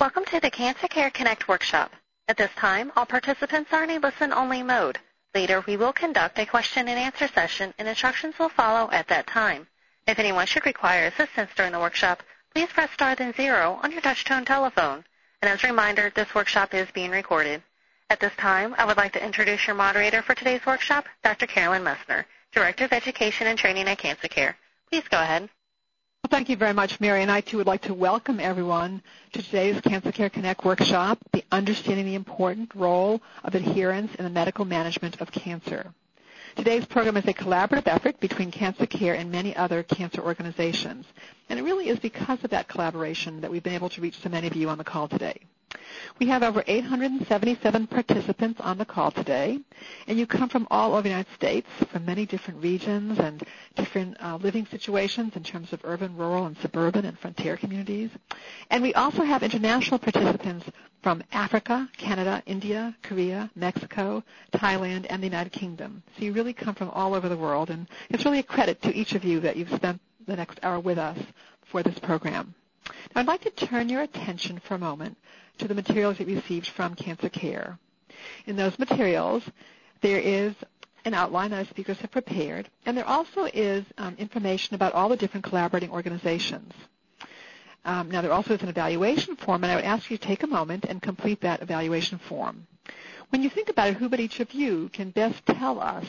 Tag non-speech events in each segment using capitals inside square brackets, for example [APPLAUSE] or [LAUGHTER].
Welcome to the Cancer Care Connect workshop. At this time, all participants are in a listen-only mode. Later, we will conduct a question and answer session, and instructions will follow at that time. If anyone should require assistance during the workshop, please press star then zero on your touch-tone telephone. And as a reminder, this workshop is being recorded. At this time, I would like to introduce your moderator for today's workshop, Dr. Carolyn Messner, Director of Education and Training at Cancer Care. Please go ahead. Thank you very much, Mary, and I too would like to welcome everyone to today's Cancer Care Connect workshop, the Understanding the Important Role of Adherence in the Medical Management of Cancer. Today's program is a collaborative effort between Cancer Care and many other cancer organizations, and it really is because of that collaboration that we've been able to reach so many of you on the call today. We have over 877 participants on the call today, and you come from all over the United States, from many different regions and different uh, living situations in terms of urban, rural, and suburban and frontier communities. And we also have international participants from Africa, Canada, India, Korea, Mexico, Thailand, and the United Kingdom. So you really come from all over the world, and it's really a credit to each of you that you've spent the next hour with us for this program. Now, I'd like to turn your attention for a moment to the materials you received from Cancer Care. In those materials, there is an outline that our speakers have prepared, and there also is um, information about all the different collaborating organizations. Um, now, there also is an evaluation form, and I would ask you to take a moment and complete that evaluation form. When you think about it, who but each of you can best tell us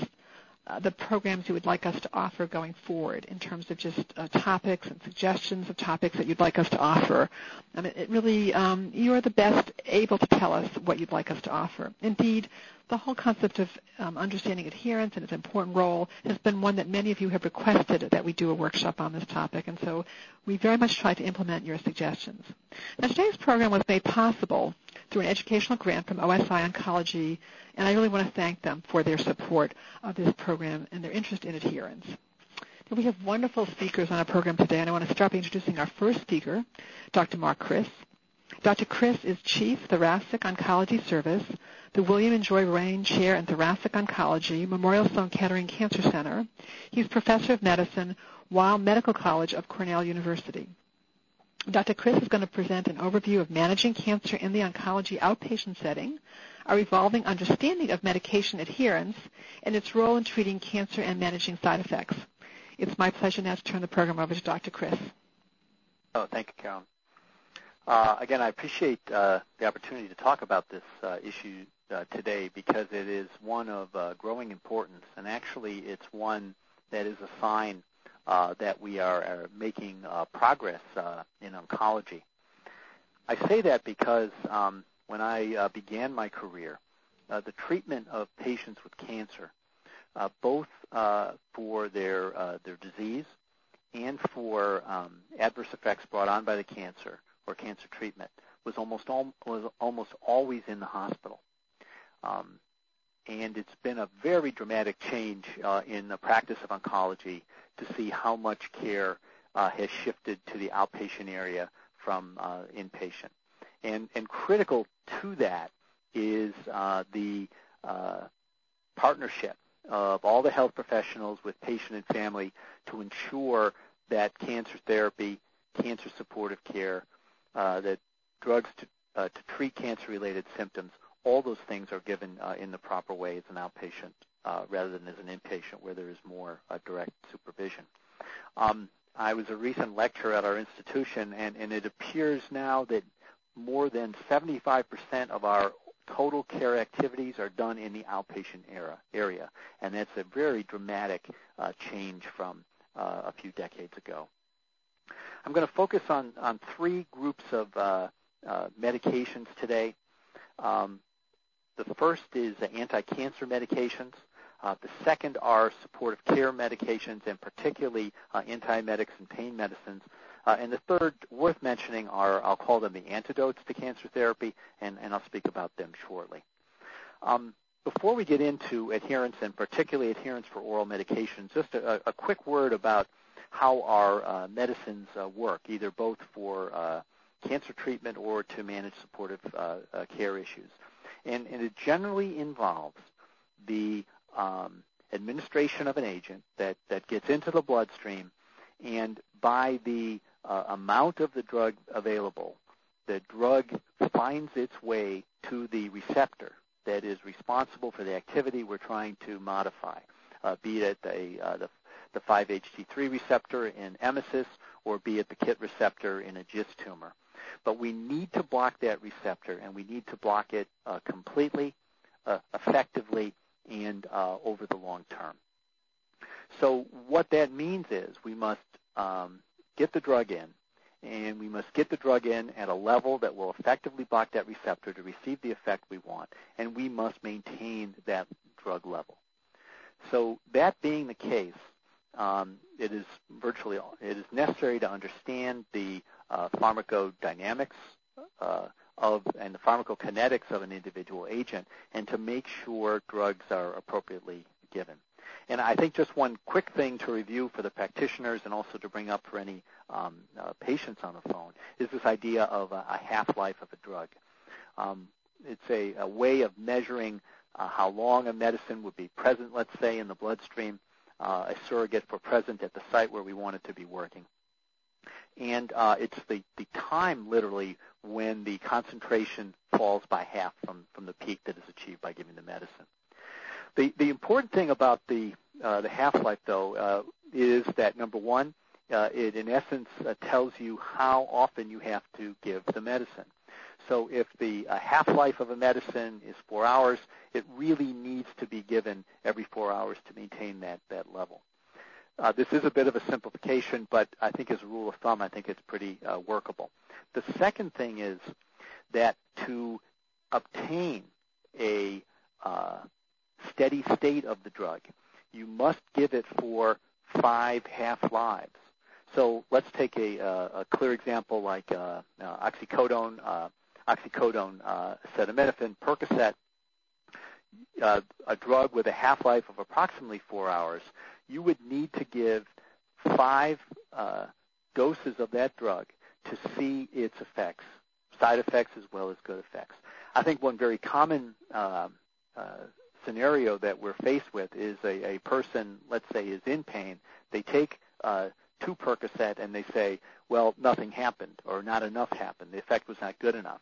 the programs you would like us to offer going forward in terms of just uh, topics and suggestions of topics that you'd like us to offer. I mean, it really, um, you are the best able to tell us what you'd like us to offer. Indeed, the whole concept of um, understanding adherence and its important role has been one that many of you have requested that we do a workshop on this topic, and so we very much try to implement your suggestions. Now, today's program was made possible through an educational grant from OSI Oncology, and I really want to thank them for their support of this program and their interest in adherence. We have wonderful speakers on our program today, and I want to start by introducing our first speaker, Dr. Mark Kris. Dr. Kris is Chief Thoracic Oncology Service the William and Joy Ruane Chair in Thoracic Oncology, Memorial Sloan Kettering Cancer Center. He's Professor of Medicine, Weill Medical College of Cornell University. Dr. Kris is going to present an overview of managing cancer in the oncology outpatient setting, our evolving understanding of medication adherence, and its role in treating cancer and managing side effects. It's my pleasure now to turn the program over to Dr. Kris. Oh, thank you, Carolyn. Uh, again, I appreciate uh, the opportunity to talk about this uh, issue uh, today because it is one of uh, growing importance, and actually it's one that is a sign that we are, are making uh, progress uh, in oncology. I say that because um, when I uh, began my career, uh, the treatment of patients with cancer, uh, both uh, for their uh, their disease and for um, adverse effects brought on by the cancer or cancer treatment, was almost al- was almost always in the hospital. Um, and it's been a very dramatic change uh, in the practice of oncology to see how much care uh, has shifted to the outpatient area from uh, inpatient. And, and critical to that is uh, the uh, partnership of all the health professionals with patient and family to ensure that cancer therapy, cancer supportive care, uh, that drugs to, to treat cancer-related symptoms all those things are given uh, in the proper way as an outpatient uh, rather than as an inpatient where there is more uh, direct supervision. Um, I was a recent lecturer at our institution, and, and it appears now that more than 75% of our total care activities are done in the outpatient era, area, and that's a very dramatic uh, change from uh, a few decades ago. I'm going to focus on, on three groups of uh, uh medications today. Um, the first is anti-cancer medications. Uh, the second are supportive care medications, and particularly uh, antiemetics and pain medicines. Uh, and the third, worth mentioning, are I'll call them the antidotes to cancer therapy, and, and I'll speak about them shortly. Um, before we get into adherence, and particularly adherence for oral medications, just a, a quick word about how our uh, medicines uh, work, either both for uh, cancer treatment or to manage supportive care issues and, and it generally involves the um, administration of an agent that, that gets into the bloodstream, and by the uh, amount of the drug available, the drug finds its way to the receptor that is responsible for the activity we're trying to modify, uh, be it a, uh, the, the 5-HT3 receptor in emesis or be it the KIT receptor in a GIST tumor. But we need to block that receptor, and we need to block it uh, completely, uh, effectively, and uh, over the long term. So what that means is we must um, get the drug in, and we must get the drug in at a level that will effectively block that receptor to receive the effect we want, and we must maintain that drug level. So that being the case, um, it is virtually it is necessary to understand the pharmacodynamics uh, of and the pharmacokinetics of an individual agent, and to make sure drugs are appropriately given. And I think just one quick thing to review for the practitioners and also to bring up for any um, uh, patients on the phone is this idea of a, a half-life of a drug. Um, it's a, a, way of measuring uh, how long a medicine would be present, let's say, in the bloodstream, uh, a surrogate for present at the site where we want it to be working. And uh, it's the, the time, literally, when the concentration falls by half from, from the peak that is achieved by giving the medicine. The, the important thing about the, uh, the half-life, though, uh, is that, number one, uh, it in essence uh, tells you how often you have to give the medicine. So if the uh, half-life of a medicine is four hours, it really needs to be given every four hours to maintain that, that level. Uh, this is a bit of a simplification, but I think as a rule of thumb, I think it's pretty uh, workable. The second thing is that to obtain a uh, steady state of the drug, you must give it for five half-lives. So let's take a, a, clear example like uh, uh, oxycodone, uh, oxycodone, uh, acetaminophen, Percocet, uh, a drug with a half-life of approximately four hours. You would need to give five uh, doses of that drug to see its effects, side effects as well as good effects. I think one very common um, scenario that we're faced with is a, a person, let's say, is in pain. They take uh, two Percocet and they say, well, nothing happened or not enough happened. The effect was not good enough.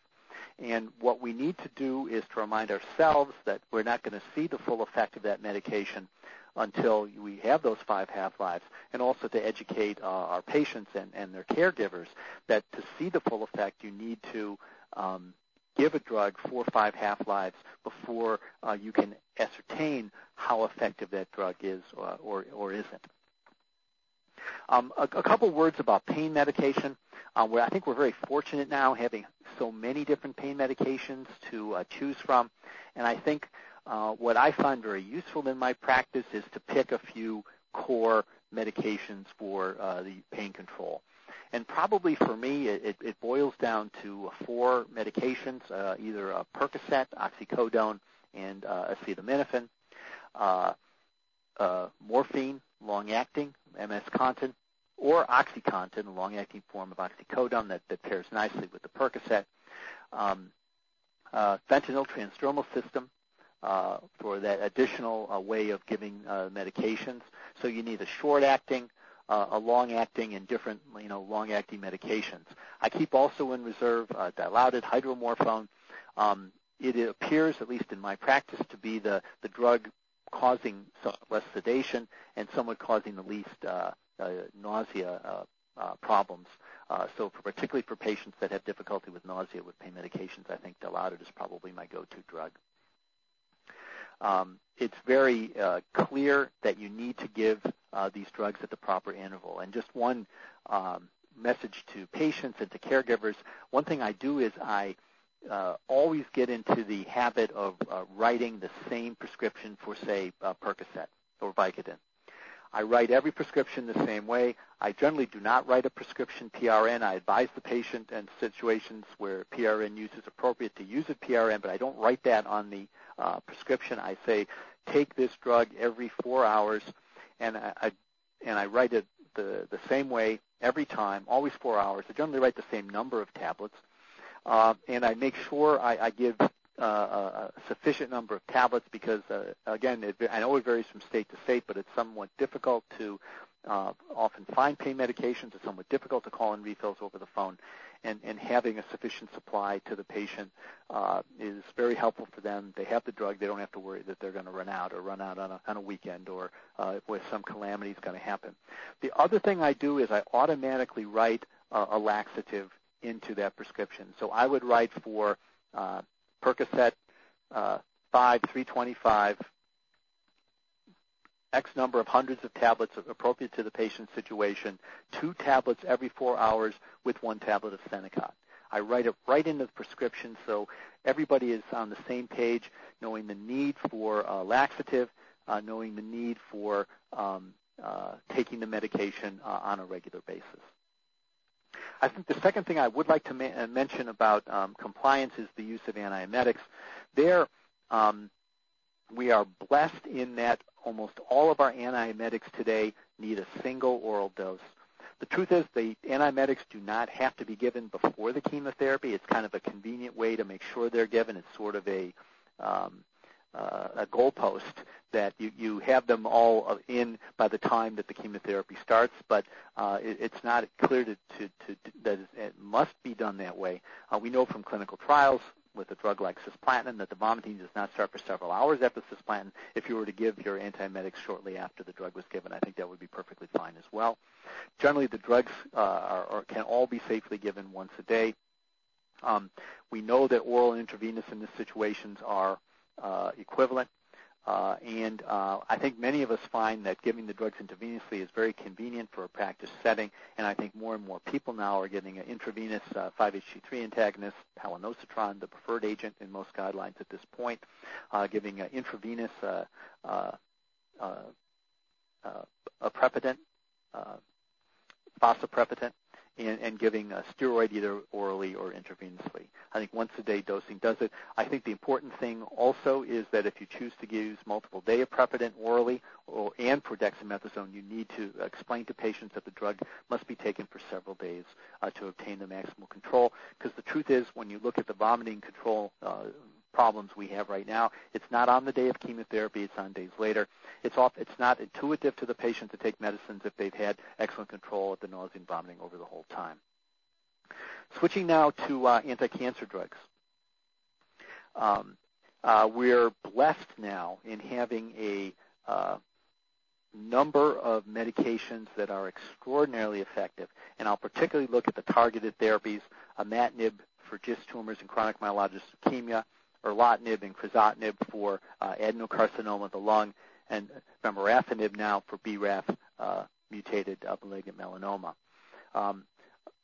And what we need to do is to remind ourselves that we're not going to see the full effect of that medication until we have those five half-lives, and also to educate uh, our patients and, and their caregivers that to see the full effect, you need to um, give a drug four or five half-lives before uh, you can ascertain how effective that drug is uh, or, or isn't. Um, a, a, couple words about pain medication. Uh, where I think we're very fortunate now having so many different pain medications to uh, choose from. And I think uh, what I find very useful in my practice is to pick a few core medications for uh, the pain control. And probably for me, it, it boils down to four medications, uh, either a Percocet, oxycodone, and uh, acetaminophen, uh, uh, morphine, long-acting, MS-Contin, or OxyContin, a long-acting form of oxycodone that, that pairs nicely with the Percocet, um, uh, fentanyl transdermal system uh, for that additional uh, way of giving uh, medications. So you need a short-acting, uh, a long-acting, and different you know long-acting medications. I keep also in reserve uh, dilaudid hydromorphone. Um, it appears, at least in my practice, to be the, the drug causing less sedation and somewhat causing the least uh, uh, nausea uh, uh, problems. Uh, so for, particularly for patients that have difficulty with nausea with pain medications, I think Dilaudid is probably my go-to drug. Um, it's very clear that you need to give these drugs at the proper interval. And just one um, message to patients and to caregivers, one thing I do is I uh, always get into the habit of uh, writing the same prescription for, say, uh, Percocet or Vicodin. I write every prescription the same way. I generally do not write a prescription PRN. I advise the patient in situations where PRN use is appropriate to use a PRN, but I don't write that on the uh, prescription. I say, take this drug every four hours, and I, I and I write it the the same way every time, always four hours. I generally write the same number of tablets, uh, and I make sure I, I give uh, a sufficient number of tablets because, uh, again, it, I know it varies from state to state, but it's somewhat difficult to uh, often find pain medications. It's somewhat difficult to call in refills over the phone. And, and having a sufficient supply to the patient uh, is very helpful for them. They have the drug. They don't have to worry that they're going to run out or run out on a, on a weekend or uh, where some calamity is going to happen. The other thing I do is I automatically write uh, a laxative into that prescription. So I would write for uh, Percocet uh, 5, 325, X number of hundreds of tablets appropriate to the patient's situation, two tablets every four hours with one tablet of Senokot. I write it right into the prescription so everybody is on the same page, knowing the need for uh, laxative, uh, knowing the need for um, uh, taking the medication uh, on a regular basis. I think the second thing I would like to ma- uh, mention about um, compliance is the use of antiemetics. There, um, we are blessed in that almost all of our antiemetics today need a single oral dose. The truth is the antiemetics do not have to be given before the chemotherapy. It's kind of a convenient way to make sure they're given. It's sort of a um, uh, a goalpost that you, you have them all in by the time that the chemotherapy starts, but uh, it, it's not clear to, to, to, that it must be done that way. Uh, we know from clinical trials with a drug like cisplatin that the vomiting does not start for several hours after cisplatin. If you were to give your antiemetics shortly after the drug was given, I think that would be perfectly fine as well. Generally, the drugs uh, are, are, can all be safely given once a day. Um, we know that oral and intravenous in these situations are uh, equivalent. Uh, and uh, I think many of us find that giving the drugs intravenously is very convenient for a practice setting, and I think more and more people now are getting an intravenous uh, 5-HT3 antagonist, palonosetron, the preferred agent in most guidelines at this point, uh, giving an intravenous uh, uh, aprepitant, fosaprepitant, and, and giving a steroid either orally or intravenously. I think once a day dosing does it. I think the important thing also is that if you choose to use multiple day aprepitant orally or, and for dexamethasone, you need to explain to patients that the drug must be taken for several days uh, to obtain the maximal control. Because the truth is, when you look at the vomiting control uh, problems we have right now. It's not on the day of chemotherapy. It's on days later. It's off. It's not intuitive to the patient to take medicines if they've had excellent control of the nausea and vomiting over the whole time. Switching now to uh, anti-cancer drugs. Um, uh, we're blessed now in having a uh, number of medications that are extraordinarily effective, and I'll particularly look at the targeted therapies, imatinib for GIST tumors and chronic myelogenous leukemia, erlotinib and crizotinib for uh, adenocarcinoma of the lung, and vemurafenib now for BRAF uh, mutated uh, malignant melanoma. Um,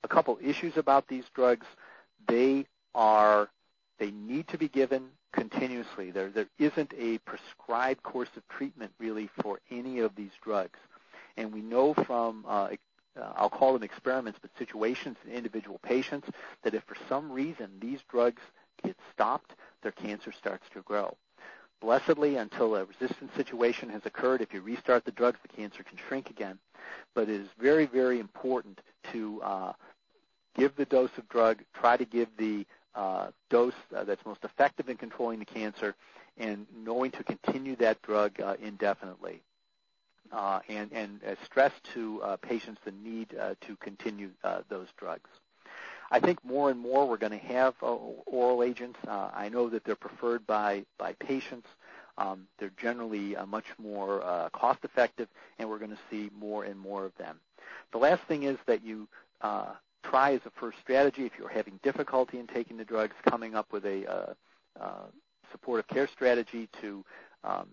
a couple issues about these drugs. They are they need to be given continuously. There there isn't a prescribed course of treatment really for any of these drugs, and we know from uh, uh, I'll call them experiments, but situations in individual patients that if for some reason these drugs get stopped, their cancer starts to grow. Blessedly, until a resistance situation has occurred, if you restart the drugs, the cancer can shrink again. But it is very, very important to uh, give the dose of drug, try to give the uh, dose uh, that's most effective in controlling the cancer, and knowing to continue that drug uh, indefinitely. Uh, and, and stress to uh, patients the need to continue those drugs. I think more and more we're going to have uh, oral agents. Uh, I know that they're preferred by, by patients. Um, they're generally uh, much more uh, cost effective, and we're going to see more and more of them. The last thing is that you uh, try as a first strategy, if you're having difficulty in taking the drugs, coming up with a uh, uh, supportive care strategy to um,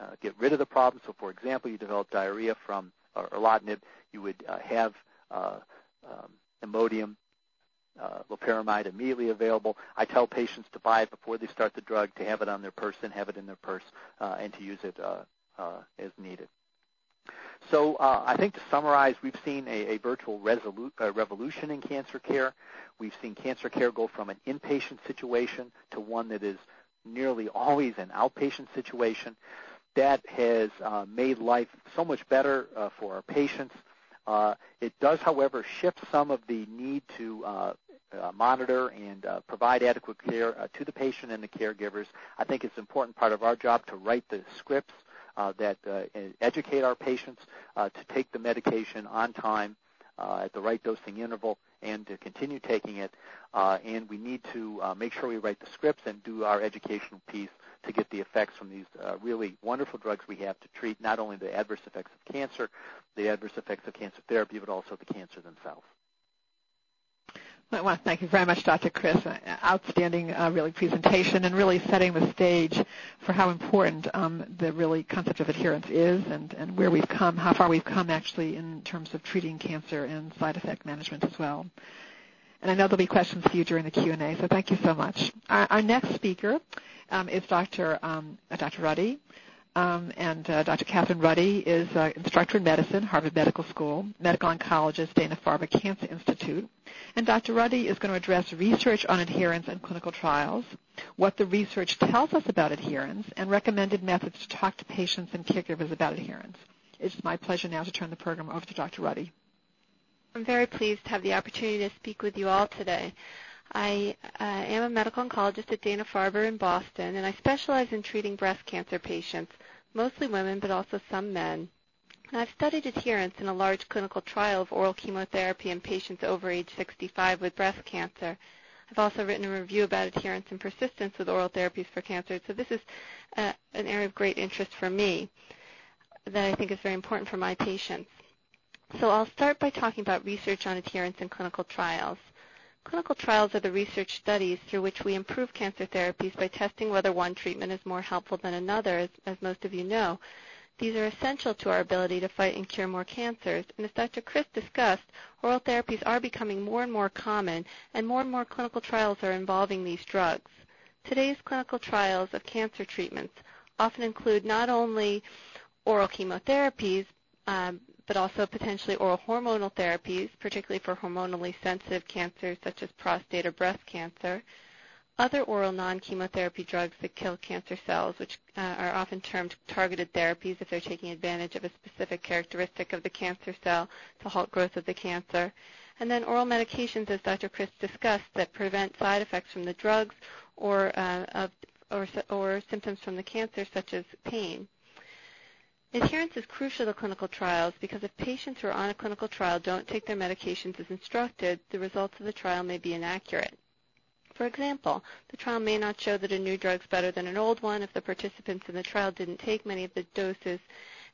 uh, get rid of the problem. So, for example, you develop diarrhea from erlotinib, you would have um, Imodium uh, loperamide immediately available. I tell patients to buy it before they start the drug, to have it on their person, have it in their purse, uh, and to use it uh, uh, as needed. So uh, I think to summarize, we've seen a, a virtual resolu- uh, revolution in cancer care. We've seen cancer care go from an inpatient situation to one that is nearly always an outpatient situation. That has made life so much better for our patients. Uh, it does, however, shift some of the need to uh, monitor and uh, provide adequate care uh, to the patient and the caregivers. I think it's an important part of our job to write the scripts uh, that uh, educate our patients uh, to take the medication on time uh, at the right dosing interval and to continue taking it. Uh, and we need to uh, make sure we write the scripts and do our educational piece to get the effects from these uh, really wonderful drugs we have to treat not only the adverse effects of cancer, the adverse effects of cancer therapy, but also the cancer themselves. I want to thank you very much, Dr. Kris. Outstanding, uh, really, presentation and really setting the stage for how important um, the really concept of adherence is and, and where we've come, how far we've come actually in terms of treating cancer and side effect management as well. And I know there'll be questions for you during the Q&A, so thank you so much. Our, our next speaker um, is Dr. Um, Dr. Ruddy. Um, and uh, Dr. Kathryn Ruddy is uh, instructor in medicine, Harvard Medical School, medical oncologist, Dana-Farber Cancer Institute. And Dr. Ruddy is going to address research on adherence and clinical trials, what the research tells us about adherence, and recommended methods to talk to patients and caregivers about adherence. It's my pleasure now to turn the program over to Dr. Ruddy. I'm very pleased to have the opportunity to speak with you all today. I uh, am a medical oncologist at Dana-Farber in Boston, and I specialize in treating breast cancer patients, mostly women, but also some men. And I've studied adherence in a large clinical trial of oral chemotherapy in patients over age 65 with breast cancer. I've also written a review about adherence and persistence with oral therapies for cancer. So this is uh, an area of great interest for me that I think is very important for my patients. So I'll start by talking about research on adherence in clinical trials. Clinical trials are the research studies through which we improve cancer therapies by testing whether one treatment is more helpful than another, as, as most of you know. These are essential to our ability to fight and cure more cancers. And as Dr. Kris discussed, oral therapies are becoming more and more common, and more and more clinical trials are involving these drugs. Today's clinical trials of cancer treatments often include not only oral chemotherapies, um, but also potentially oral hormonal therapies, particularly for hormonally sensitive cancers such as prostate or breast cancer. Other oral non-chemotherapy drugs that kill cancer cells, which uh, are often termed targeted therapies if they're taking advantage of a specific characteristic of the cancer cell to halt growth of the cancer. And then oral medications, as Dr. Kris discussed, that prevent side effects from the drugs or, uh, of, or, or symptoms from the cancer, such as pain. Adherence is crucial to clinical trials because if patients who are on a clinical trial don't take their medications as instructed, the results of the trial may be inaccurate. For example, the trial may not show that a new drug is better than an old one if the participants in the trial didn't take many of the doses,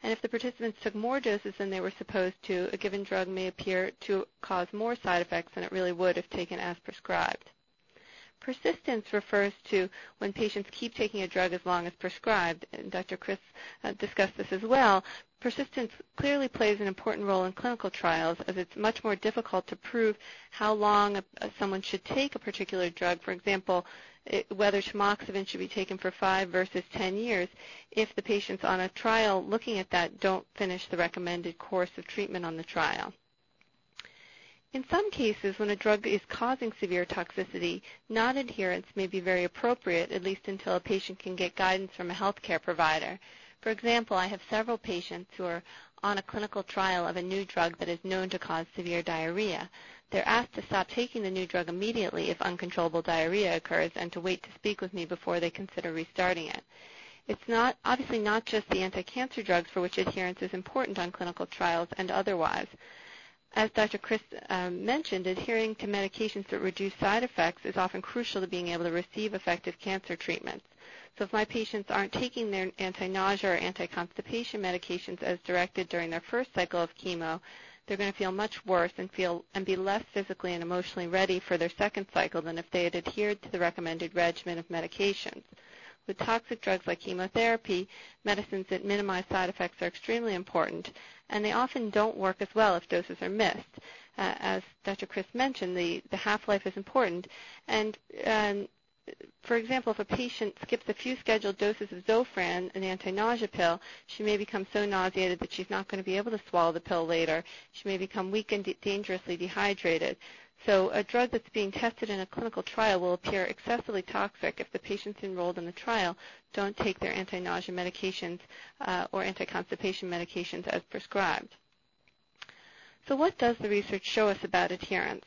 and if the participants took more doses than they were supposed to, a given drug may appear to cause more side effects than it really would if taken as prescribed. Persistence refers to when patients keep taking a drug as long as prescribed, and Dr. Kris uh, discussed this as well. Persistence clearly plays an important role in clinical trials as it's much more difficult to prove how long a, a, someone should take a particular drug. For example, it, whether tamoxifen should be taken for 5 versus 10 years if the patients on a trial looking at that don't finish the recommended course of treatment on the trial. In some cases, when a drug is causing severe toxicity, non-adherence may be very appropriate, at least until a patient can get guidance from a healthcare provider. For example, I have several patients who are on a clinical trial of a new drug that is known to cause severe diarrhea. They're asked to stop taking the new drug immediately if uncontrollable diarrhea occurs and to wait to speak with me before they consider restarting it. It's not obviously not just the anti-cancer drugs for which adherence is important on clinical trials and otherwise. As Dr. Kris um, mentioned, adhering to medications that reduce side effects is often crucial to being able to receive effective cancer treatments. So if my patients aren't taking their anti-nausea or anti-constipation medications as directed during their first cycle of chemo, they're going to feel much worse and feel and be less physically and emotionally ready for their second cycle than if they had adhered to the recommended regimen of medications. With toxic drugs like chemotherapy, medicines that minimize side effects are extremely important, and they often don't work as well if doses are missed. Uh, as Dr. Kris mentioned, the, the half-life is important, and um, for example, if a patient skips a few scheduled doses of Zofran, an anti-nausea pill, she may become so nauseated that she's not going to be able to swallow the pill later. She may become weak and de- dangerously dehydrated. So a drug that's being tested in a clinical trial will appear excessively toxic if the patients enrolled in the trial don't take their anti-nausea medications uh, or anti-constipation medications as prescribed. So what does the research show us about adherence?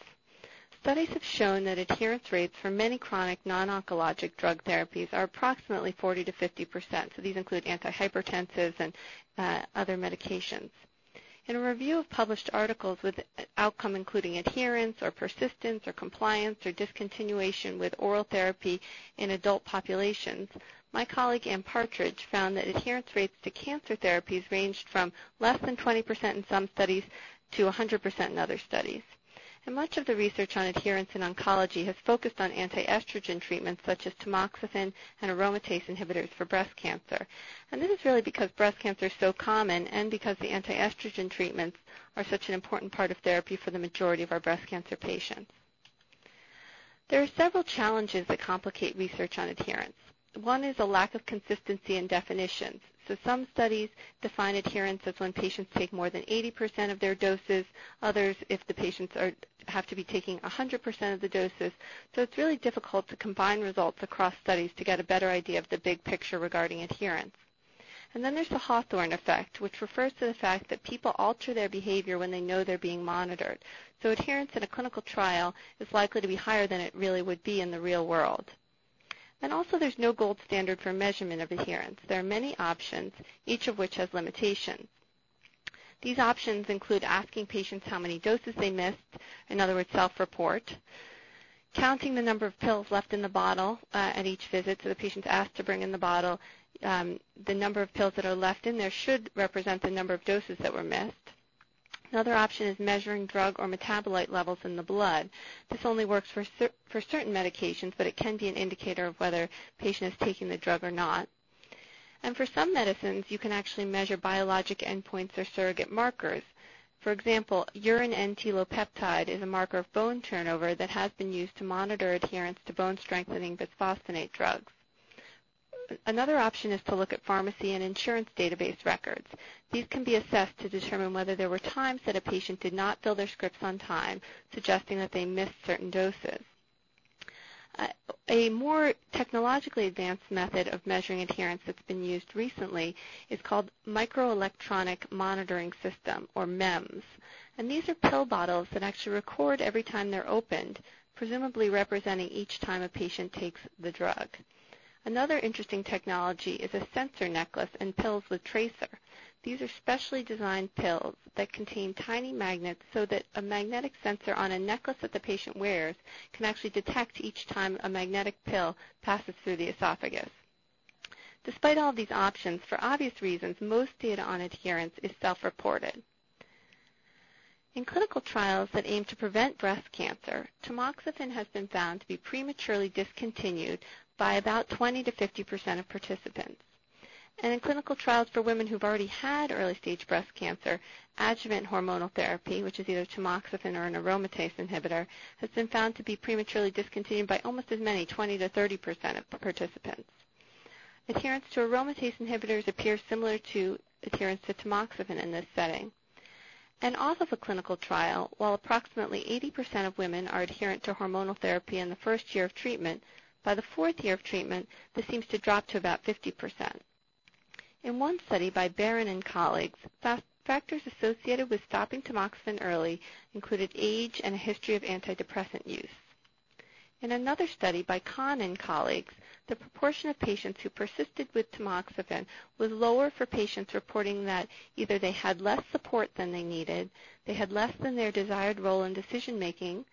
studies have shown that adherence rates for many chronic non-oncologic drug therapies are approximately 40 to 50 percent. So these include antihypertensives and uh, other medications. In a review of published articles with outcome including adherence or persistence or compliance or discontinuation with oral therapy in adult populations, my colleague Ann Partridge found that adherence rates to cancer therapies ranged from less than 20% in some studies to 100% in other studies. And much of the research on adherence in oncology has focused on anti-estrogen treatments such as tamoxifen and aromatase inhibitors for breast cancer. And this is really because breast cancer is so common and because the anti-estrogen treatments are such an important part of therapy for the majority of our breast cancer patients. There are several challenges that complicate research on adherence. One is a lack of consistency in definitions. So some studies define adherence as when patients take more than 80% of their doses, others if the patients are, have to be taking 100% of the doses. So it's really difficult to combine results across studies to get a better idea of the big picture regarding adherence. And then there's the Hawthorne effect, which refers to the fact that people alter their behavior when they know they're being monitored. So adherence in a clinical trial is likely to be higher than it really would be in the real world. And also there's no gold standard for measurement of adherence. There are many options, each of which has limitations. These options include asking patients how many doses they missed, in other words, self-report, counting the number of pills left in the bottle uh, at each visit, so the patient's asked to bring in the bottle. Um, the number of pills that are left in there should represent the number of doses that were missed. Another option is measuring drug or metabolite levels in the blood. This only works for, cer- for certain medications, but it can be an indicator of whether a patient is taking the drug or not. And for some medicines, you can actually measure biologic endpoints or surrogate markers. For example, urine N-telopeptide is a marker of bone turnover that has been used to monitor adherence to bone strengthening bisphosphonate drugs. Another option is to look at pharmacy and insurance database records. These can be assessed to determine whether there were times that a patient did not fill their scripts on time, suggesting that they missed certain doses. Uh, a more technologically advanced method of measuring adherence that's been used recently is called microelectronic monitoring system, or MEMS. And these are pill bottles that actually record every time they're opened, presumably representing each time a patient takes the drug. Another interesting technology is a sensor necklace and pills with tracer. These are specially designed pills that contain tiny magnets so that a magnetic sensor on a necklace that the patient wears can actually detect each time a magnetic pill passes through the esophagus. Despite all of these options, for obvious reasons, most data on adherence is self-reported. In clinical trials that aim to prevent breast cancer, tamoxifen has been found to be prematurely discontinued by about 20 to 50 percent of participants. And in clinical trials for women who've already had early-stage breast cancer, adjuvant hormonal therapy, which is either tamoxifen or an aromatase inhibitor, has been found to be prematurely discontinued by almost as many, 20 to 30 percent of participants. Adherence to aromatase inhibitors appears similar to adherence to tamoxifen in this setting. And off of a clinical trial, while approximately 80% of women are adherent to hormonal therapy in the first year of treatment, by the fourth year of treatment, this seems to drop to about 50%. In one study by Barron and colleagues, factors associated with stopping tamoxifen early included age and a history of antidepressant use. In another study by Kahn and colleagues, the proportion of patients who persisted with tamoxifen was lower for patients reporting that either they had less support than they needed, they had less than their desired role in decision making,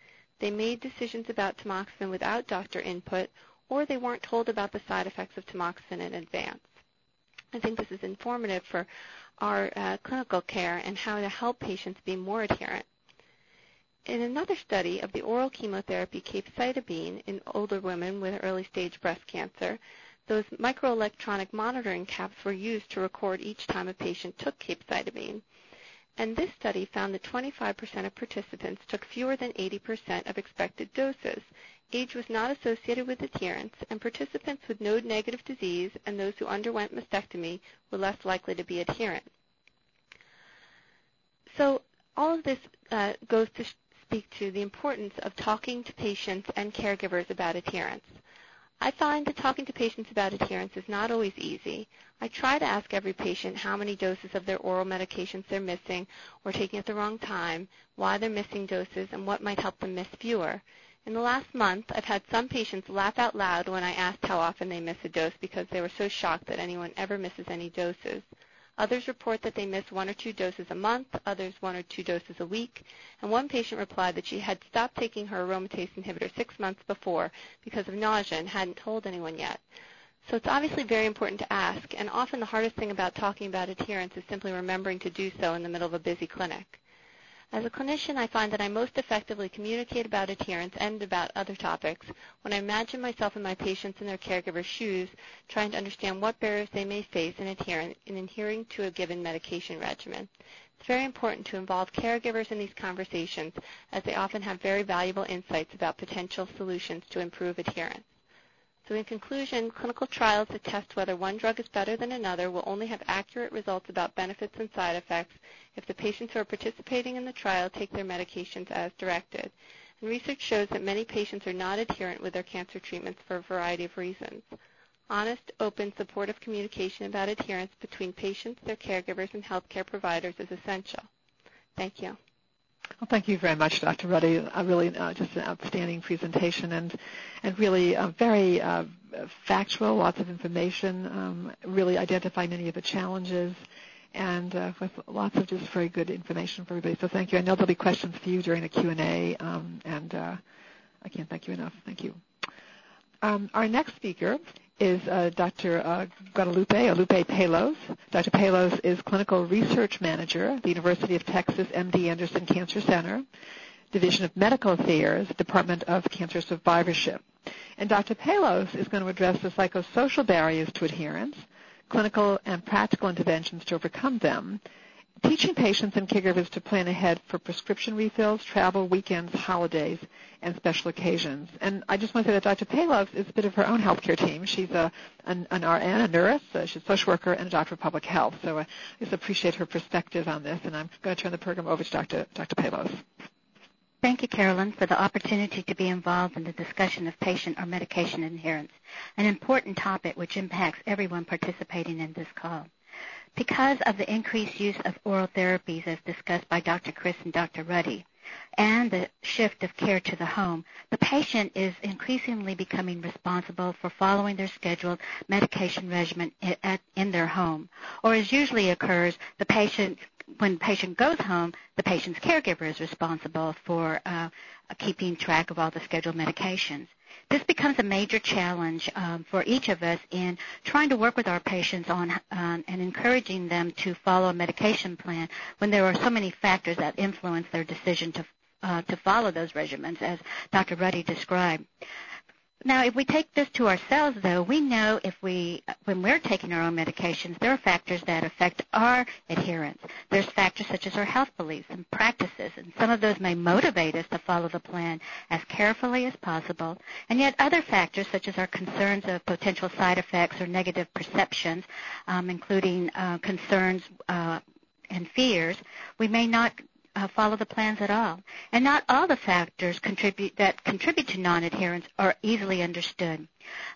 they made decisions about tamoxifen without doctor input, or they weren't told about the side effects of tamoxifen in advance. I think this is informative for our uh, clinical care and how to help patients be more adherent. In another study of the oral chemotherapy capecitabine in older women with early-stage breast cancer, those microelectronic monitoring caps were used to record each time a patient took capecitabine. And this study found that 25% of participants took fewer than 80% of expected doses. Age was not associated with adherence, and participants with node-negative disease and those who underwent mastectomy were less likely to be adherent. So all of this uh, goes to speak to the importance of talking to patients and caregivers about adherence. I find that talking to patients about adherence is not always easy. I try to ask every patient how many doses of their oral medications they're missing or taking at the wrong time, why they're missing doses, and what might help them miss fewer. In the last month, I've had some patients laugh out loud when I asked how often they miss a dose because they were so shocked that anyone ever misses any doses. Others report that they miss one or two doses a month, others one or two doses a week, and one patient replied that she had stopped taking her aromatase inhibitor six months before because of nausea and hadn't told anyone yet. So it's obviously very important to ask, and often the hardest thing about talking about adherence is simply remembering to do so in the middle of a busy clinic. As a clinician, I find that I most effectively communicate about adherence and about other topics when I imagine myself in my patients and their caregivers' shoes, trying to understand what barriers they may face in adhering, in adhering to a given medication regimen. It's very important to involve caregivers in these conversations as they often have very valuable insights about potential solutions to improve adherence. So in conclusion, clinical trials that test whether one drug is better than another will only have accurate results about benefits and side effects if the patients who are participating in the trial take their medications as directed. And research shows that many patients are not adherent with their cancer treatments for a variety of reasons. Honest, open, supportive communication about adherence between patients, their caregivers, and healthcare providers is essential. Thank you. Well, thank you very much, Dr. Ruddy. Really uh, just an outstanding presentation and, and really uh, very factual, lots of information, um, really identify many of the challenges and uh, with lots of just very good information for everybody. So thank you. I know there'll be questions for you during the Q&A, um, and uh, I can't thank you enough. Thank you. Um, our next speaker is uh, Dr. Uh, Guadalupe Alupe Palos. Dr. Palos is Clinical Research Manager at the University of Texas MD Anderson Cancer Center, Division of Medical Affairs, Department of Cancer Survivorship. And Dr. Palos is going to address the psychosocial barriers to adherence, clinical and practical interventions to overcome them, teaching patients and caregivers to plan ahead for prescription refills, travel, weekends, holidays, and special occasions. And I just want to say that Dr. Palos is a bit of her own healthcare team. She's a, an, an RN, a nurse, she's a social worker, and a doctor of public health. So I just appreciate her perspective on this, and I'm going to turn the program over to Dr. Dr. Palos. Thank you, Carolyn, for the opportunity to be involved in the discussion of patient or medication adherence, an important topic which impacts everyone participating in this call. Because of the increased use of oral therapies as discussed by Dr. Kris and Dr. Ruddy, and the shift of care to the home, the patient is increasingly becoming responsible for following their scheduled medication regimen in their home. Or as usually occurs, the patient when the patient goes home, the patient's caregiver is responsible for uh, keeping track of all the scheduled medications. This becomes a major challenge um, for each of us in trying to work with our patients on um, and encouraging them to follow a medication plan when there are so many factors that influence their decision to uh, to follow those regimens, as Dr. Ruddy described. Now, if we take this to ourselves, though, we know if we, when we're taking our own medications, there are factors that affect our adherence. There's factors such as our health beliefs and practices, and some of those may motivate us to follow the plan as carefully as possible. And yet other factors such as our concerns of potential side effects or negative perceptions, um, including uh, concerns uh, and fears, we may not uh, follow the plans at all. And not all the factors contribute, that contribute to non-adherence are easily understood.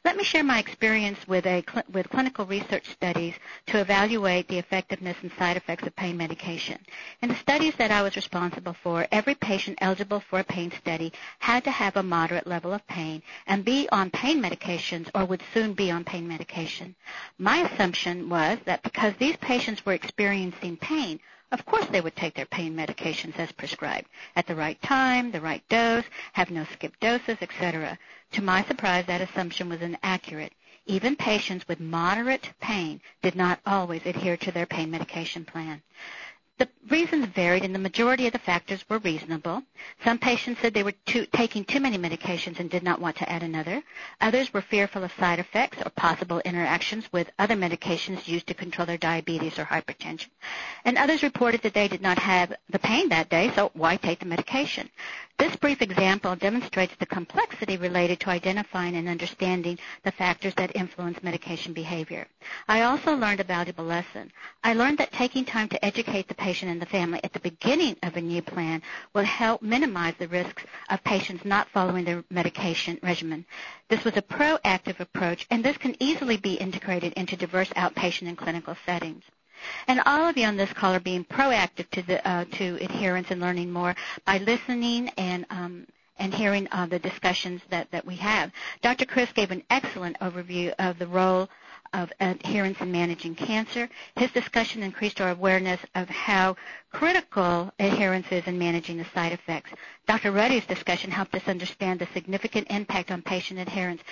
Let me share my experience with, a, with clinical research studies to evaluate the effectiveness and side effects of pain medication. In the studies that I was responsible for, every patient eligible for a pain study had to have a moderate level of pain and be on pain medications or would soon be on pain medication. My assumption was that because these patients were experiencing pain, of course they would take their pain medications as prescribed at the right time, the right dose, have no skipped doses, etc. To my surprise, that assumption was inaccurate. Even patients with moderate pain did not always adhere to their pain medication plan. The reasons varied, and the majority of the factors were reasonable. Some patients said they were too, taking too many medications and did not want to add another. Others were fearful of side effects or possible interactions with other medications used to control their diabetes or hypertension. And others reported that they did not have the pain that day, so why take the medication? This brief example demonstrates the complexity related to identifying and understanding the factors that influence medication behavior. I also learned a valuable lesson. I learned that taking time to educate the patient and the family at the beginning of a new plan will help minimize the risks of patients not following their medication regimen. This was a proactive approach, and this can easily be integrated into diverse outpatient and clinical settings. And all of you on this call are being proactive to, the, uh, to adherence and learning more by listening and um, and hearing uh, the discussions that, that we have. Dr. Kris gave an excellent overview of the role of uh, adherence in managing cancer. His discussion increased our awareness of how critical adherence is in managing the side effects. Dr. Ruddy's discussion helped us understand the significant impact on patient adherence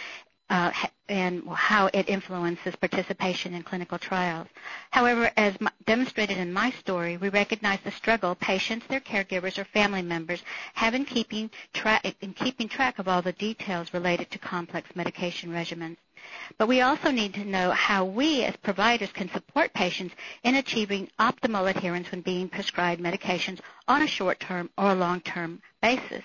uh, and how it influences participation in clinical trials. However, as demonstrated in my story, we recognize the struggle patients, their caregivers, or family members have in keeping, tra- in keeping track of all the details related to complex medication regimens. But we also need to know how we as providers can support patients in achieving optimal adherence when being prescribed medications on a short-term or a long-term basis.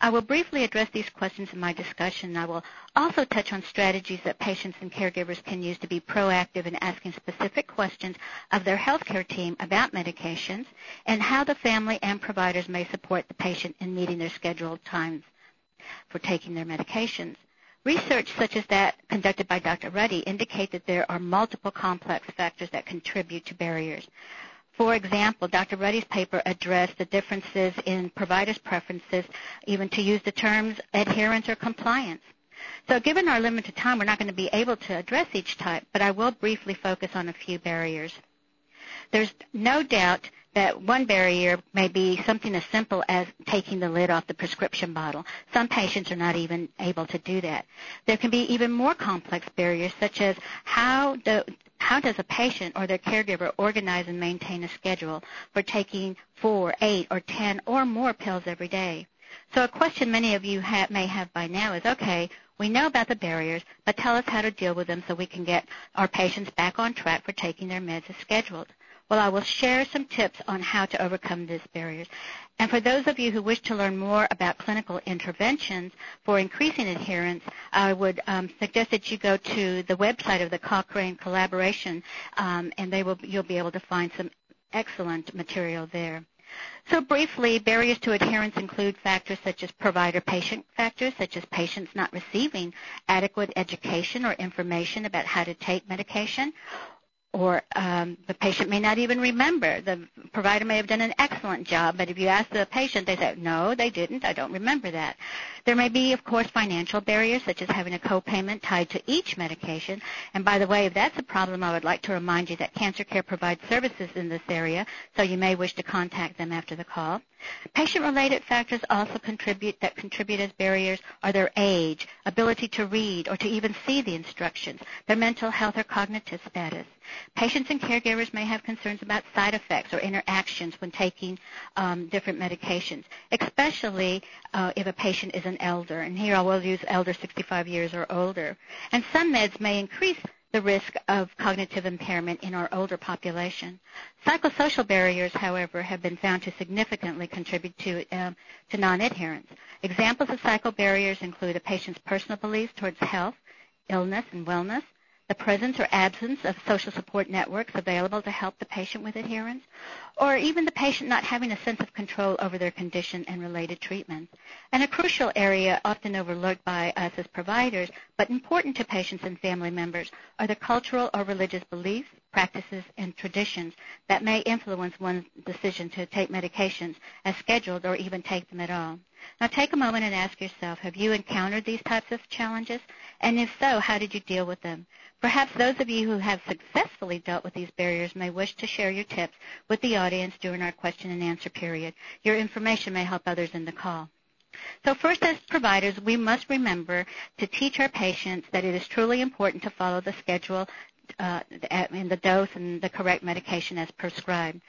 I will briefly address these questions in my discussion. I will also touch on strategies that patients and caregivers can use to be proactive in asking specific questions of their healthcare team about medications and how the family and providers may support the patient in meeting their scheduled times for taking their medications. Research such as that conducted by Dr. Ruddy indicate that there are multiple complex factors that contribute to barriers. For example, Dr. Ruddy's paper addressed the differences in providers' preferences, even to use the terms adherence or compliance. So given our limited time, we're not going to be able to address each type, but I will briefly focus on a few barriers. There's no doubt that one barrier may be something as simple as taking the lid off the prescription bottle. Some patients are not even able to do that. There can be even more complex barriers such as how do, how does a patient or their caregiver organize and maintain a schedule for taking four, eight, or ten or more pills every day? So a question many of you have, may have by now is, okay, we know about the barriers, but tell us how to deal with them so we can get our patients back on track for taking their meds as scheduled. Well, I will share some tips on how to overcome these barriers. And for those of you who wish to learn more about clinical interventions for increasing adherence, I would um, suggest that you go to the website of the Cochrane Collaboration, um, and they will, you'll be able to find some excellent material there. So briefly, barriers to adherence include factors such as provider-patient factors, such as patients not receiving adequate education or information about how to take medication, or um, the patient may not even remember. The provider may have done an excellent job, but if you ask the patient, they say, no, they didn't. I don't remember that. There may be, of course, financial barriers, such as having a copayment tied to each medication. And by the way, if that's a problem, I would like to remind you that Cancer Care provides services in this area, so you may wish to contact them after the call. Patient-related factors also contribute that contribute as barriers are their age, ability to read or to even see the instructions, their mental health or cognitive status. Patients and caregivers may have concerns about side effects or interactions when taking um, different medications, especially uh, if a patient is an elder. And here I will use elder 65 years or older. And some meds may increase the risk of cognitive impairment in our older population. Psychosocial barriers, however, have been found to significantly contribute to, um, to non-adherence. Examples of psycho barriers include a patient's personal beliefs towards health, illness, and wellness, the presence or absence of social support networks available to help the patient with adherence, or even the patient not having a sense of control over their condition and related treatment. And a crucial area often overlooked by us as providers, but important to patients and family members, are the cultural or religious beliefs, practices, and traditions that may influence one's decision to take medications as scheduled or even take them at all. Now take a moment and ask yourself, have you encountered these types of challenges? And if so, how did you deal with them? Perhaps those of you who have successfully dealt with these barriers may wish to share your tips with the audience during our question and answer period. Your information may help others in the call. So first, as providers, we must remember to teach our patients that it is truly important to follow the schedule uh, and the dose and the correct medication as prescribed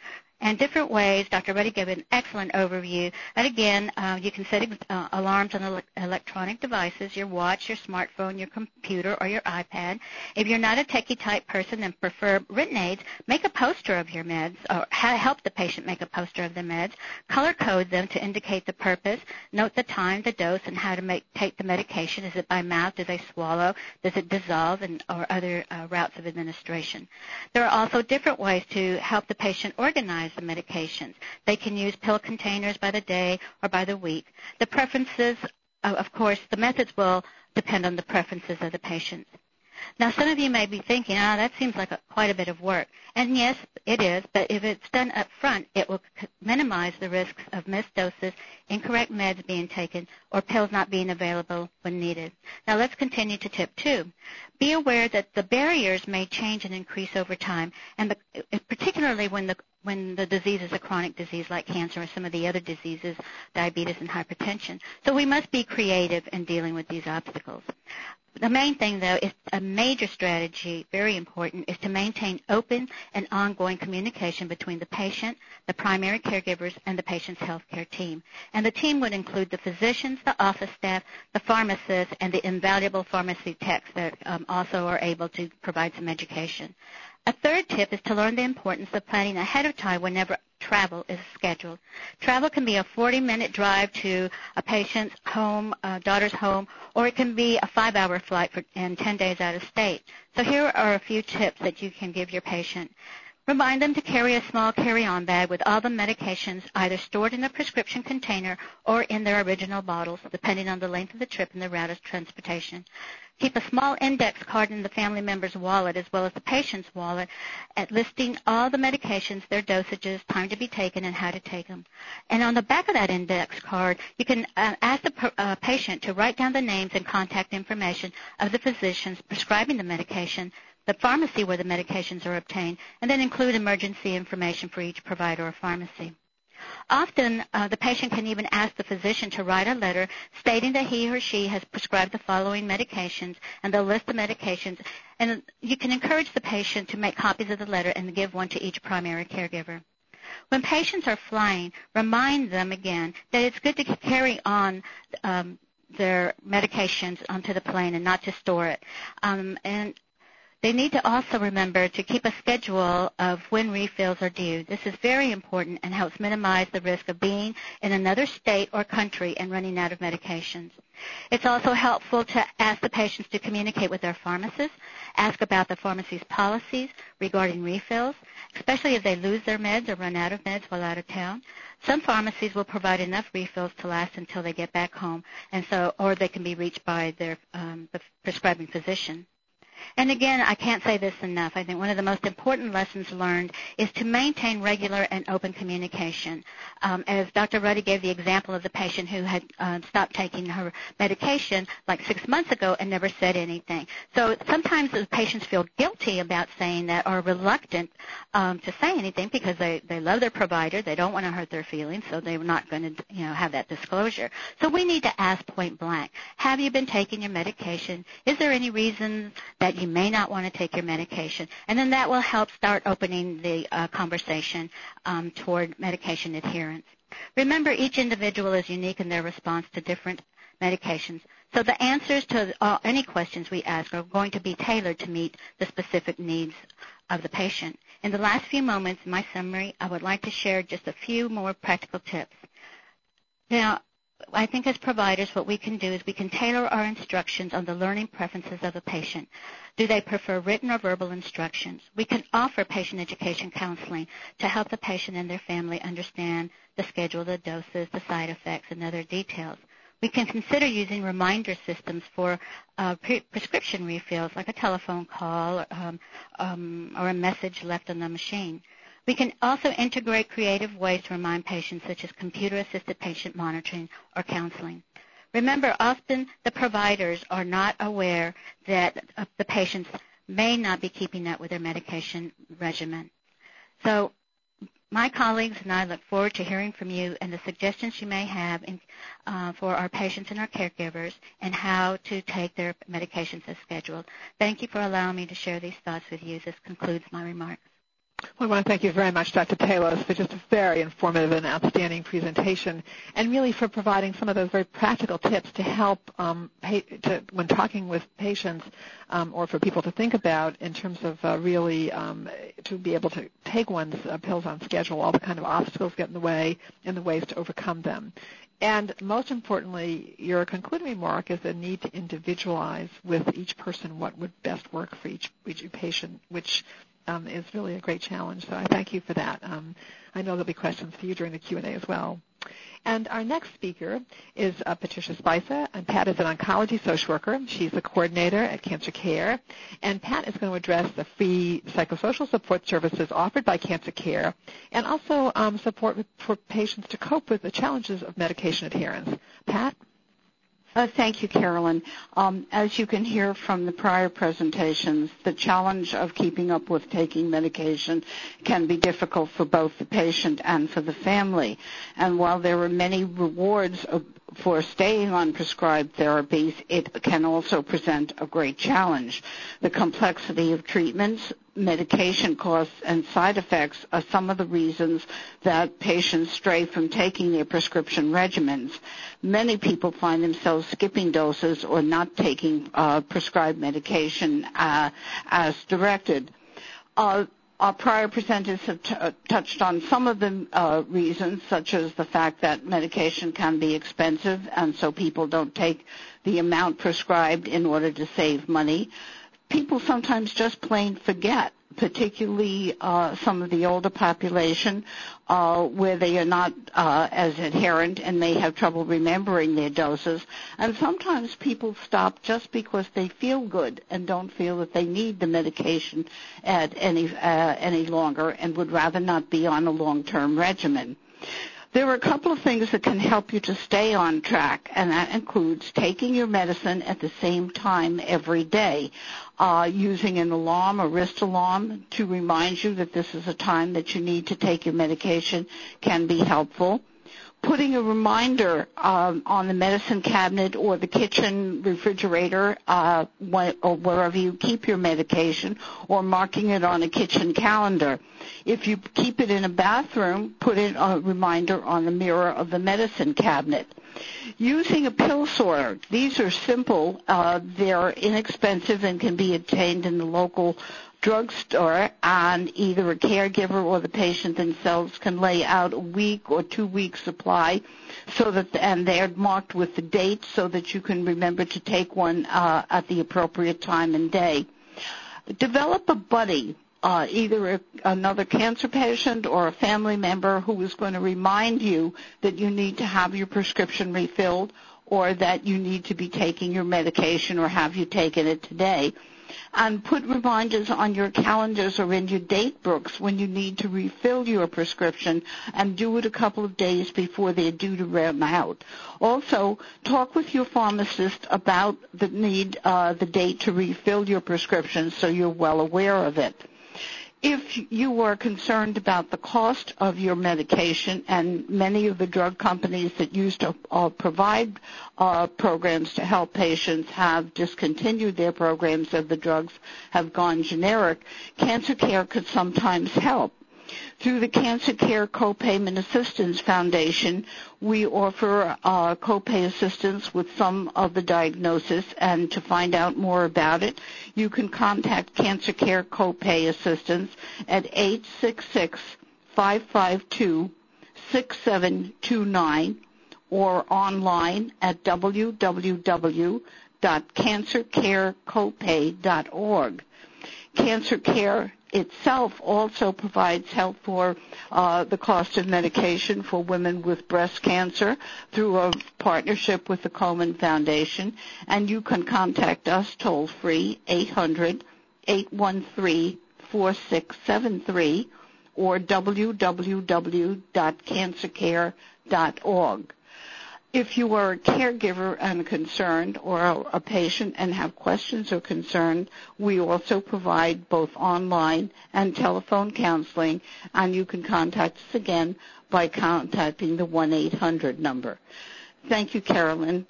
and different ways. Dr. Ruddy gave an excellent overview. And again, uh, you can set uh, alarms on ele- electronic devices, your watch, your smartphone, your computer, or your iPad. If you're not a techie type person and prefer written aids, make a poster of your meds or help the patient make a poster of the meds. Color code them to indicate the purpose. Note the time, the dose, and how to make, take the medication. Is it by mouth? Do they swallow? Does it dissolve? And, or other uh, routes of administration. There are also different ways to help the patient organize the medications. They can use pill containers by the day or by the week. The preferences, uh, of course, the methods will depend on the preferences of the patients. Now, some of you may be thinking, ah, oh, that seems like a, quite a bit of work. And yes, it is, but if it's done up front, it will minimize the risks of missed doses, incorrect meds being taken, or pills not being available when needed. Now, let's continue to tip two. Be aware that the barriers may change and increase over time, and the, particularly when the when the disease is a chronic disease like cancer or some of the other diseases, diabetes and hypertension. So we must be creative in dealing with these obstacles. The main thing, though, is a major strategy, very important, is to maintain open and ongoing communication between the patient, the primary caregivers, and the patient's healthcare team. And the team would include the physicians, the office staff, the pharmacists, and the invaluable pharmacy techs that um, also are able to provide some education. A third tip is to learn the importance of planning ahead of time whenever travel is scheduled. Travel can be a 40-minute drive to a patient's home, a daughter's home, or it can be a five-hour flight for, and 10 days out of state. So here are a few tips that you can give your patient. Remind them to carry a small carry-on bag with all the medications either stored in a prescription container or in their original bottles, depending on the length of the trip and the route of transportation. Keep a small index card in the family member's wallet as well as the patient's wallet at listing all the medications, their dosages, time to be taken, and how to take them. And on the back of that index card, you can uh, ask the uh, patient to write down the names and contact information of the physicians prescribing the medication, the pharmacy where the medications are obtained, and then include emergency information for each provider or pharmacy. Often, uh, the patient can even ask the physician to write a letter stating that he or she has prescribed the following medications, and they'll list the medications. And you can encourage the patient to make copies of the letter and give one to each primary caregiver. When patients are flying, remind them again that it's good to carry on um, their medications onto the plane and not to store it. Um, and they need to also remember to keep a schedule of when refills are due. This is very important and helps minimize the risk of being in another state or country and running out of medications. It's also helpful to ask the patients to communicate with their pharmacist, ask about the pharmacy's policies regarding refills, especially if they lose their meds or run out of meds while out of town. Some pharmacies will provide enough refills to last until they get back home, and so, or they can be reached by their um, the prescribing physician. And again, I can't say this enough. I think one of the most important lessons learned is to maintain regular and open communication. Um, as Dr. Ruddy gave the example of the patient who had uh, stopped taking her medication like six months ago and never said anything. So sometimes the patients feel guilty about saying that or reluctant um, to say anything because they, they love their provider. They don't want to hurt their feelings, so they're not going to you know, have that disclosure. So we need to ask point blank, have you been taking your medication? Is there any reason that that you may not want to take your medication. And then that will help start opening the uh, conversation um, toward medication adherence. Remember, each individual is unique in their response to different medications. So the answers to uh, any questions we ask are going to be tailored to meet the specific needs of the patient. In the last few moments, in my summary, I would like to share just a few more practical tips. Now, I think as providers, what we can do is we can tailor our instructions on the learning preferences of a patient. Do they prefer written or verbal instructions? We can offer patient education counseling to help the patient and their family understand the schedule, the doses, the side effects, and other details. We can consider using reminder systems for uh, pre- prescription refills, like a telephone call um, um, or a message left on the machine. We can also integrate creative ways to remind patients, such as computer-assisted patient monitoring or counseling. Remember, often the providers are not aware that the patients may not be keeping up with their medication regimen. So my colleagues and I look forward to hearing from you and the suggestions you may have in, uh, for our patients and our caregivers and how to take their medications as scheduled. Thank you for allowing me to share these thoughts with you. This concludes my remarks. Well, I want to thank you very much, Dr. Palos, for just a very informative and outstanding presentation, and really for providing some of those very practical tips to help um, to, when talking with patients um, or for people to think about in terms of uh, really um, to be able to take one's uh, pills on schedule, all the kind of obstacles get in the way, and the ways to overcome them. And most importantly, your concluding remark is the need to individualize with each person what would best work for each, each patient, which um, is really a great challenge. So I thank you for that. Um, I know there'll be questions for you during the Q&A as well. And our next speaker is uh, Patricia Spicer, and Pat is an oncology social worker. She's the coordinator at Cancer Care, and Pat is going to address the free psychosocial support services offered by Cancer Care, and also um, support for patients to cope with the challenges of medication adherence. Pat? Uh, thank you, Carolyn. Um, as you can hear from the prior presentations, the challenge of keeping up with taking medication can be difficult for both the patient and for the family. And while there are many rewards for staying on prescribed therapies, it can also present a great challenge. The complexity of treatments, medication costs and side effects are some of the reasons that patients stray from taking their prescription regimens. Many people find themselves skipping doses or not taking uh, prescribed medication uh, as directed. Uh, our prior presenters have uh, touched on some of the uh, reasons, such as the fact that medication can be expensive, and so people don't take the amount prescribed in order to save money. People sometimes just plain forget particularly uh, some of the older population, uh, where they are not uh, as adherent and may have trouble remembering their doses. And sometimes people stop just because they feel good and don't feel that they need the medication at any uh, any longer and would rather not be on a long-term regimen. There are a couple of things that can help you to stay on track, and that includes taking your medicine at the same time every day, uh, using an alarm, a wrist alarm, to remind you that this is a time that you need to take your medication can be helpful putting a reminder um, on the medicine cabinet or the kitchen refrigerator uh, or wherever you keep your medication or marking it on a kitchen calendar. If you keep it in a bathroom, put a reminder on the mirror of the medicine cabinet. Using a pill sorter. These are simple. Uh, they're inexpensive and can be obtained in the local drugstore and either a caregiver or the patient themselves can lay out a week or two week supply so that and they're marked with the date so that you can remember to take one uh, at the appropriate time and day. Develop a buddy uh, either a, another cancer patient or a family member who is going to remind you that you need to have your prescription refilled or that you need to be taking your medication or have you taken it today and put reminders on your calendars or in your date books when you need to refill your prescription and do it a couple of days before they're due to run out. Also, talk with your pharmacist about the need, uh, the date to refill your prescription so you're well aware of it if you are concerned about the cost of your medication, and many of the drug companies that used to uh, provide uh, programs to help patients have discontinued their programs as the drugs have gone generic, cancer care could sometimes help. Through the Cancer Care Copayment Assistance Foundation, we offer uh, copay assistance with some of the diagnosis, and to find out more about it, you can contact Cancer Care Copay Assistance at 866 552 6729 or online at www.cancercarecopay.org. Cancer Care itself also provides help for uh, the cost of medication for women with breast cancer through a partnership with the Komen Foundation. And you can contact us toll free 800 813 4673 or www.cancercare.org. If you are a caregiver and concerned or a patient and have questions or concerns, we also provide both online and telephone counseling, and you can contact us again by contacting the 1-800 number. Thank you, Carolyn.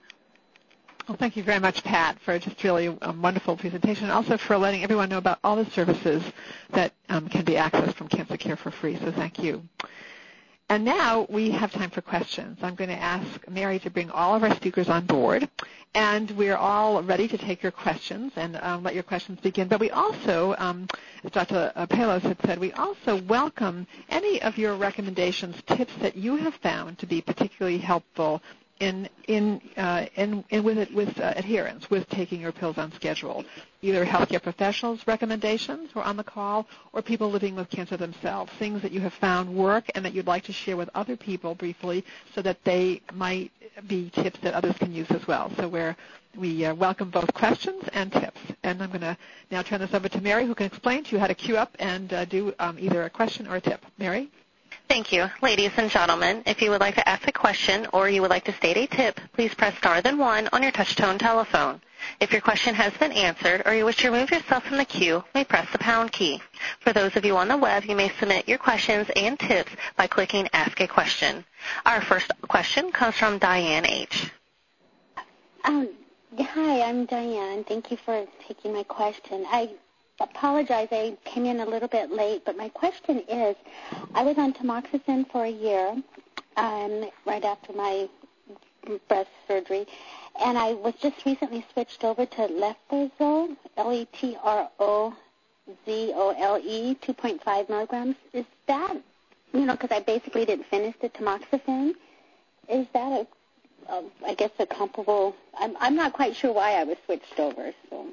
Well, thank you very much, Pat, for just really a wonderful presentation, and also for letting everyone know about all the services that um, can be accessed from Cancer Care for free. So thank you. And now we have time for questions. I'm going to ask Mary to bring all of our speakers on board, and we're all ready to take your questions and um, let your questions begin. But we also, um, as Dr. Palos had said, we also welcome any of your recommendations, tips that you have found to be particularly helpful in in uh, in, in with it, with uh, adherence with taking your pills on schedule. Either healthcare professionals' recommendations who are on the call, or people living with cancer themselves. Things that you have found work and that you'd like to share with other people briefly, so that they might be tips that others can use as well. So we uh, welcome both questions and tips. And I'm going to now turn this over to Mary, who can explain to you how to queue up and uh, do um, either a question or a tip. Mary? Thank you. Ladies and gentlemen, if you would like to ask a question or you would like to state a tip, please press star then one on your touch-tone telephone. If your question has been answered or you wish to remove yourself from the queue, you may press the pound key. For those of you on the web, you may submit your questions and tips by clicking Ask a Question. Our first question comes from Diane H. Um, hi, I'm Diane. Thank you for taking my question. I apologize. I came in a little bit late, but my question is, I was on tamoxifen for a year, um, right after my breast surgery, and I was just recently switched over to letrozole, L-E-T-R-O-Z-O-L-E, 2.5 milligrams. Is that, you know, because I basically didn't finish the tamoxifen, is that a, a I guess a comparable? I'm I'm not quite sure why I was switched over. So.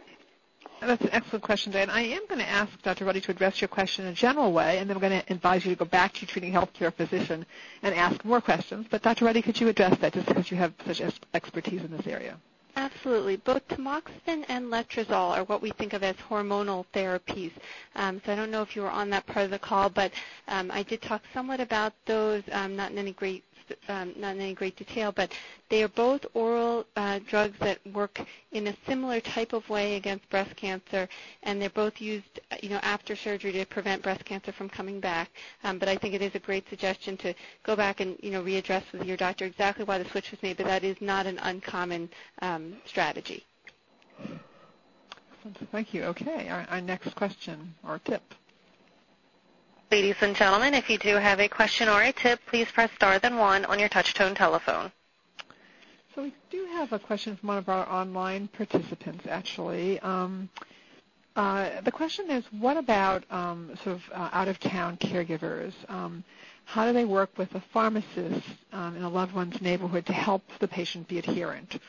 That's an excellent question, Dan. I am going to ask Dr. Ruddy to address your question in a general way, and then I'm going to advise you to go back to your treating healthcare physician and ask more questions. But Dr. Ruddy, could you address that just because you have such expertise in this area? Absolutely. Both tamoxifen and letrozole are what we think of as hormonal therapies. Um, so I don't know if you were on that part of the call, but um, I did talk somewhat about those, um, not in any great um, not in any great detail, but they are both oral uh, drugs that work in a similar type of way against breast cancer, and they're both used, you know, after surgery to prevent breast cancer from coming back. Um, but I think it is a great suggestion to go back and, you know, readdress with your doctor exactly why the switch was made, but that is not an uncommon um, strategy. Thank you. Okay, our, our next question or tip. Ladies and gentlemen, if you do have a question or a tip, please press star then one on your touch-tone telephone. So we do have a question from one of our online participants, actually. Um, uh, the question is, what about um, sort of uh, out-of-town caregivers? Um, how do they work with a pharmacist in a loved one's neighborhood to help the patient be adherent?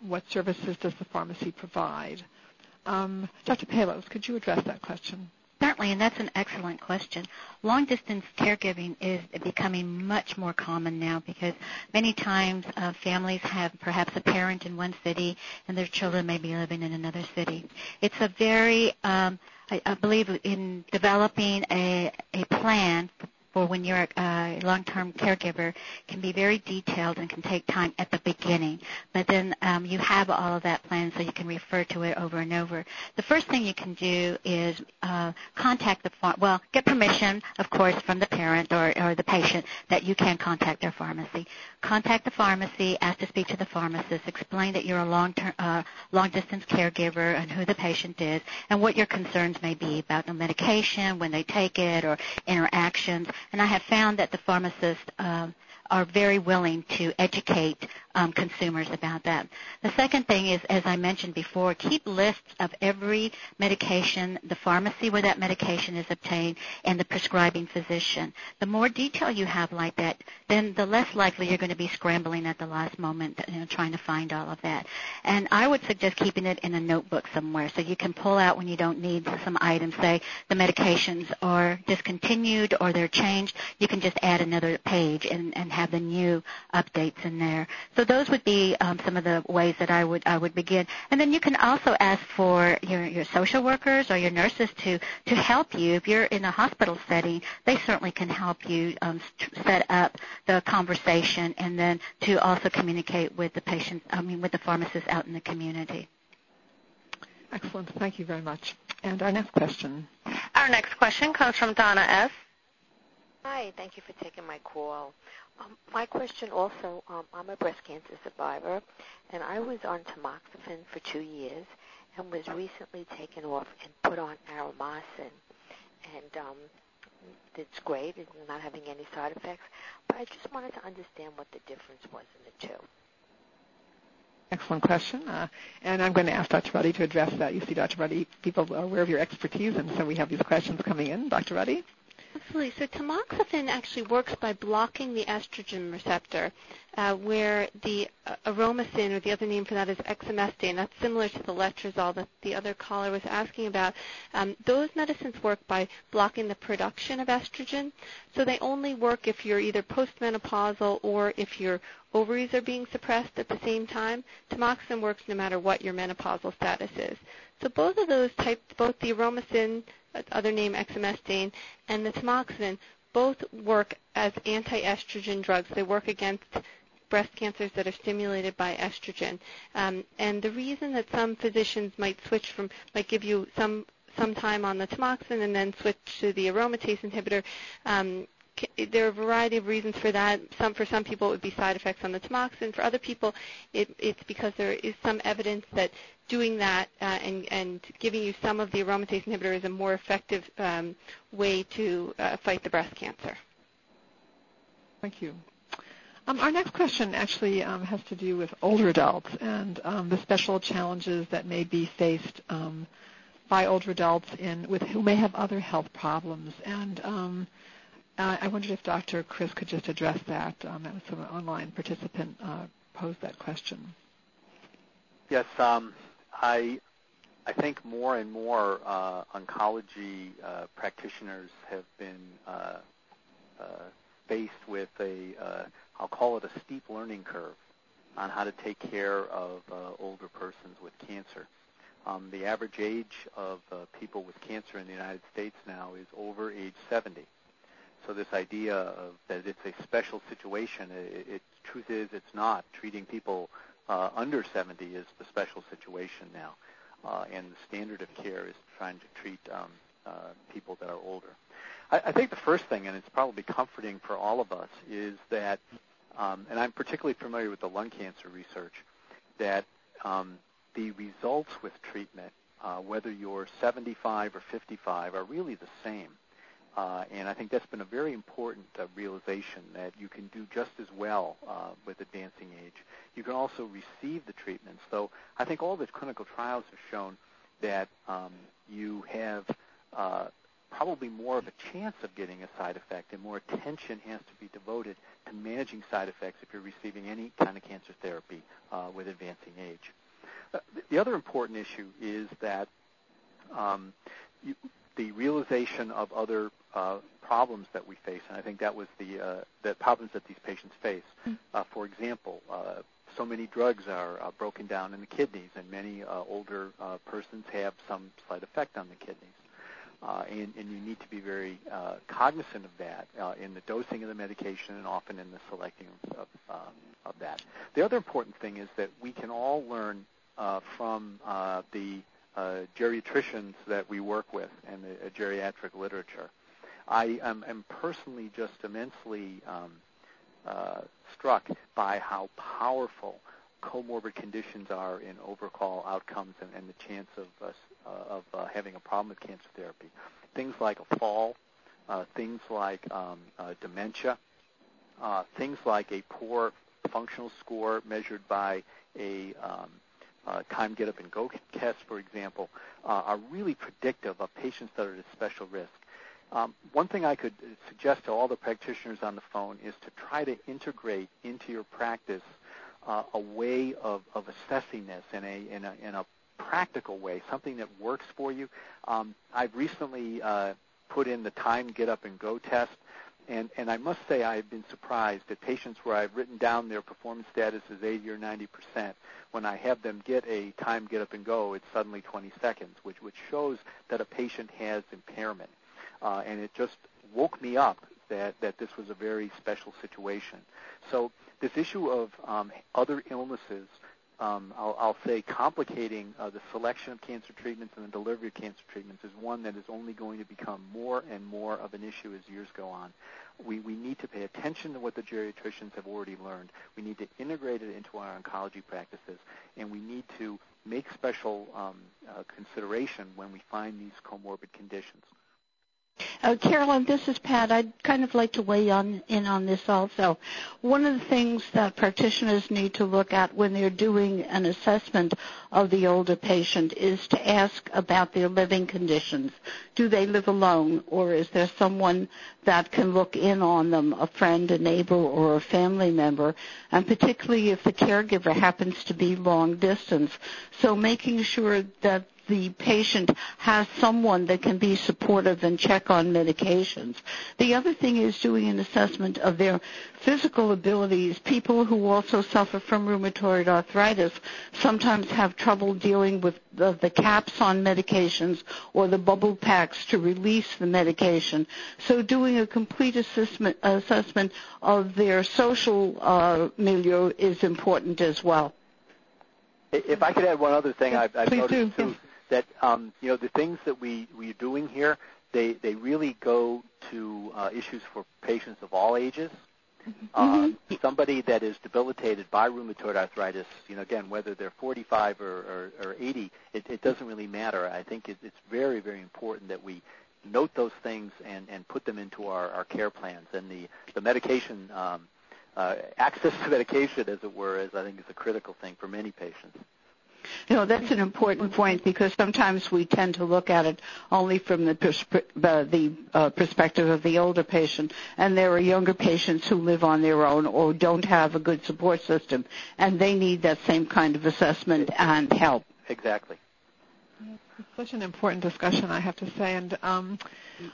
What services does the pharmacy provide? Dr. Palos, could you address that question? Certainly, and that's an excellent question. Long distance caregiving is becoming much more common now because many times uh, families have perhaps a parent in one city and their children may be living in another city. It's a very, um, I, I believe, in developing a, a plan for when you're a long-term caregiver can be very detailed and can take time at the beginning. But then um, you have all of that planned so you can refer to it over and over. The first thing you can do is uh, contact the farm. Well, get permission, of course, from the parent or, or the patient that you can contact their pharmacy. Contact the pharmacy, ask to speak to the pharmacist, explain that you're a long-term, uh, long-distance caregiver and who the patient is, and what your concerns may be about the medication, when they take it, or interactions. And I have found that the pharmacists uh, are very willing to educate um, consumers about that. The second thing is, as I mentioned before, keep lists of every medication, the pharmacy where that medication is obtained, and the prescribing physician. The more detail you have like that, then the less likely you're going to be scrambling at the last moment, you know, trying to find all of that. And I would suggest keeping it in a notebook somewhere so you can pull out when you don't need some items. Say the medications are discontinued or they're changed. You can just add another page and, and have the new updates in there. So those would be um, some of the ways that I would I would begin. And then you can also ask for your, your social workers or your nurses to to help you. If you're in a hospital setting, they certainly can help you um, set up the conversation and then to also communicate with the patient. I mean, with the pharmacists out in the community. Excellent. Thank you very much. And our next question. Our next question comes from Donna S. Hi, thank you for taking my call. Um, my question also, um, I'm a breast cancer survivor, and I was on tamoxifen for two years and was recently taken off and put on aromasin. And um, it's great, it's not having any side effects, but I just wanted to understand what the difference was in the two. Excellent question. Uh, and I'm going to ask Dr. Ruddy to address that. You see, Dr. Ruddy, people are aware of your expertise, and so we have these questions coming in. Dr. Ruddy? Absolutely. So tamoxifen actually works by blocking the estrogen receptor, uh, where the uh, Aromasin, or the other name for that is exemestane, that's similar to the letrozole that the other caller was asking about. Um, those medicines work by blocking the production of estrogen. So they only work if you're either postmenopausal or if your ovaries are being suppressed at the same time. Tamoxifen works no matter what your menopausal status is. So both of those types, both the Aromasin other name exemestane, and the tamoxifen both work as anti-estrogen drugs. They work against breast cancers that are stimulated by estrogen. Um, and the reason that some physicians might switch from, might give you some some time on the tamoxifen and then switch to the aromatase inhibitor um, there are a variety of reasons for that. Some for some people it would be side effects on the tamoxifen. For other people, it, it's because there is some evidence that doing that uh, and, and giving you some of the aromatase inhibitor is a more effective um, way to uh, fight the breast cancer. Thank you. Um, our next question actually um, has to do with older adults and um, the special challenges that may be faced um, by older adults in, with who may have other health problems. And um, I wondered if Dr. Kris could just address that. Um, that was an online participant uh, posed that question. Yes, um, I I think more and more uh, oncology uh, practitioners have been uh, uh, faced with a will call it a steep learning curve on how to take care of older persons with cancer. Um, the average age of people with cancer in the United States now is over age 70. So this idea of that it's a special situation, it, it truth is it's not. Treating people uh, under 70 is the special situation now, uh, and the standard of care is trying to treat um, uh, people that are older. I, I think the first thing, and it's probably comforting for all of us, is that, um, and I'm particularly familiar with the lung cancer research, that um, the results with treatment, uh, whether you're 75 or 55, are really the same. Uh, and I think that's been a very important uh, realization that you can do just as well uh, with advancing age. You can also receive the treatment. So I think all the clinical trials have shown that um, you have uh, probably more of a chance of getting a side effect and more attention has to be devoted to managing side effects if you're receiving any kind of cancer therapy uh, with advancing age. Uh, the other important issue is that um, you, the realization of other uh, problems that we face, and I think that was the uh, the problems that these patients face. Mm. Uh, for example, uh, so many drugs are uh, broken down in the kidneys, and many uh, older uh, persons have some slight effect on the kidneys. Uh, and, and you need to be very uh, cognizant of that uh, in the dosing of the medication and often in the selecting of, um, of that. The other important thing is that we can all learn uh, from uh, the geriatricians that we work with and the uh, geriatric literature. I am, am personally just immensely um, uh, struck by how powerful comorbid conditions are in overall outcomes and, and the chance of, uh, of uh, having a problem with cancer therapy. Things like a fall, uh, things like um, uh, dementia, uh, things like a poor functional score measured by a um, uh, time get up and go tests, for example, uh, are really predictive of patients that are at special risk. Um, one thing I could suggest to all the practitioners on the phone is to try to integrate into your practice uh, a way of, of assessing this in a, in, a, in a practical way, something that works for you. Um, I've recently uh, put in the time get up and go test and, and I must say I've been surprised at patients where I've written down their performance status as 80 or 90 percent. When I have them get a time get up and go, it's suddenly 20 seconds, which, which shows that a patient has impairment. Uh, and it just woke me up that, that this was a very special situation. So this issue of um, other illnesses um, I'll, I'll, say complicating uh, the selection of cancer treatments and the delivery of cancer treatments is one that is only going to become more and more of an issue as years go on. We, we need to pay attention to what the geriatricians have already learned. We need to integrate it into our oncology practices, and we need to make special um, uh, consideration when we find these comorbid conditions. Uh, Carolyn, this is Pat. I'd kind of like to weigh on, in on this also. One of the things that practitioners need to look at when they're doing an assessment of the older patient is to ask about their living conditions. Do they live alone or is there someone that can look in on them, a friend, a neighbor, or a family member, and particularly if the caregiver happens to be long distance. So making sure that the patient has someone that can be supportive and check on medications. The other thing is doing an assessment of their physical abilities. People who also suffer from rheumatoid arthritis sometimes have trouble dealing with the, the caps on medications or the bubble packs to release the medication. So doing a complete assessment, assessment of their social uh, milieu is important as well. If I could add one other thing, I've, I've Please noticed do. too that um, you know the things that we we're doing here, they they really go to uh, issues for patients of all ages. Uh, somebody that is debilitated by rheumatoid arthritis, you know, again, whether they're 45 or, or, or 80, it, it doesn't really matter. I think it, it's very, very important that we note those things and, and put them into our, our care plans. And the, the medication, um, uh, access to [LAUGHS] medication, as it were, is I think is a critical thing for many patients. You know, that's an important point because sometimes we tend to look at it only from the, persp- uh, the uh, perspective of the older patient, and there are younger patients who live on their own or don't have a good support system, and they need that same kind of assessment and help. Exactly. Such an important discussion, I have to say. And um,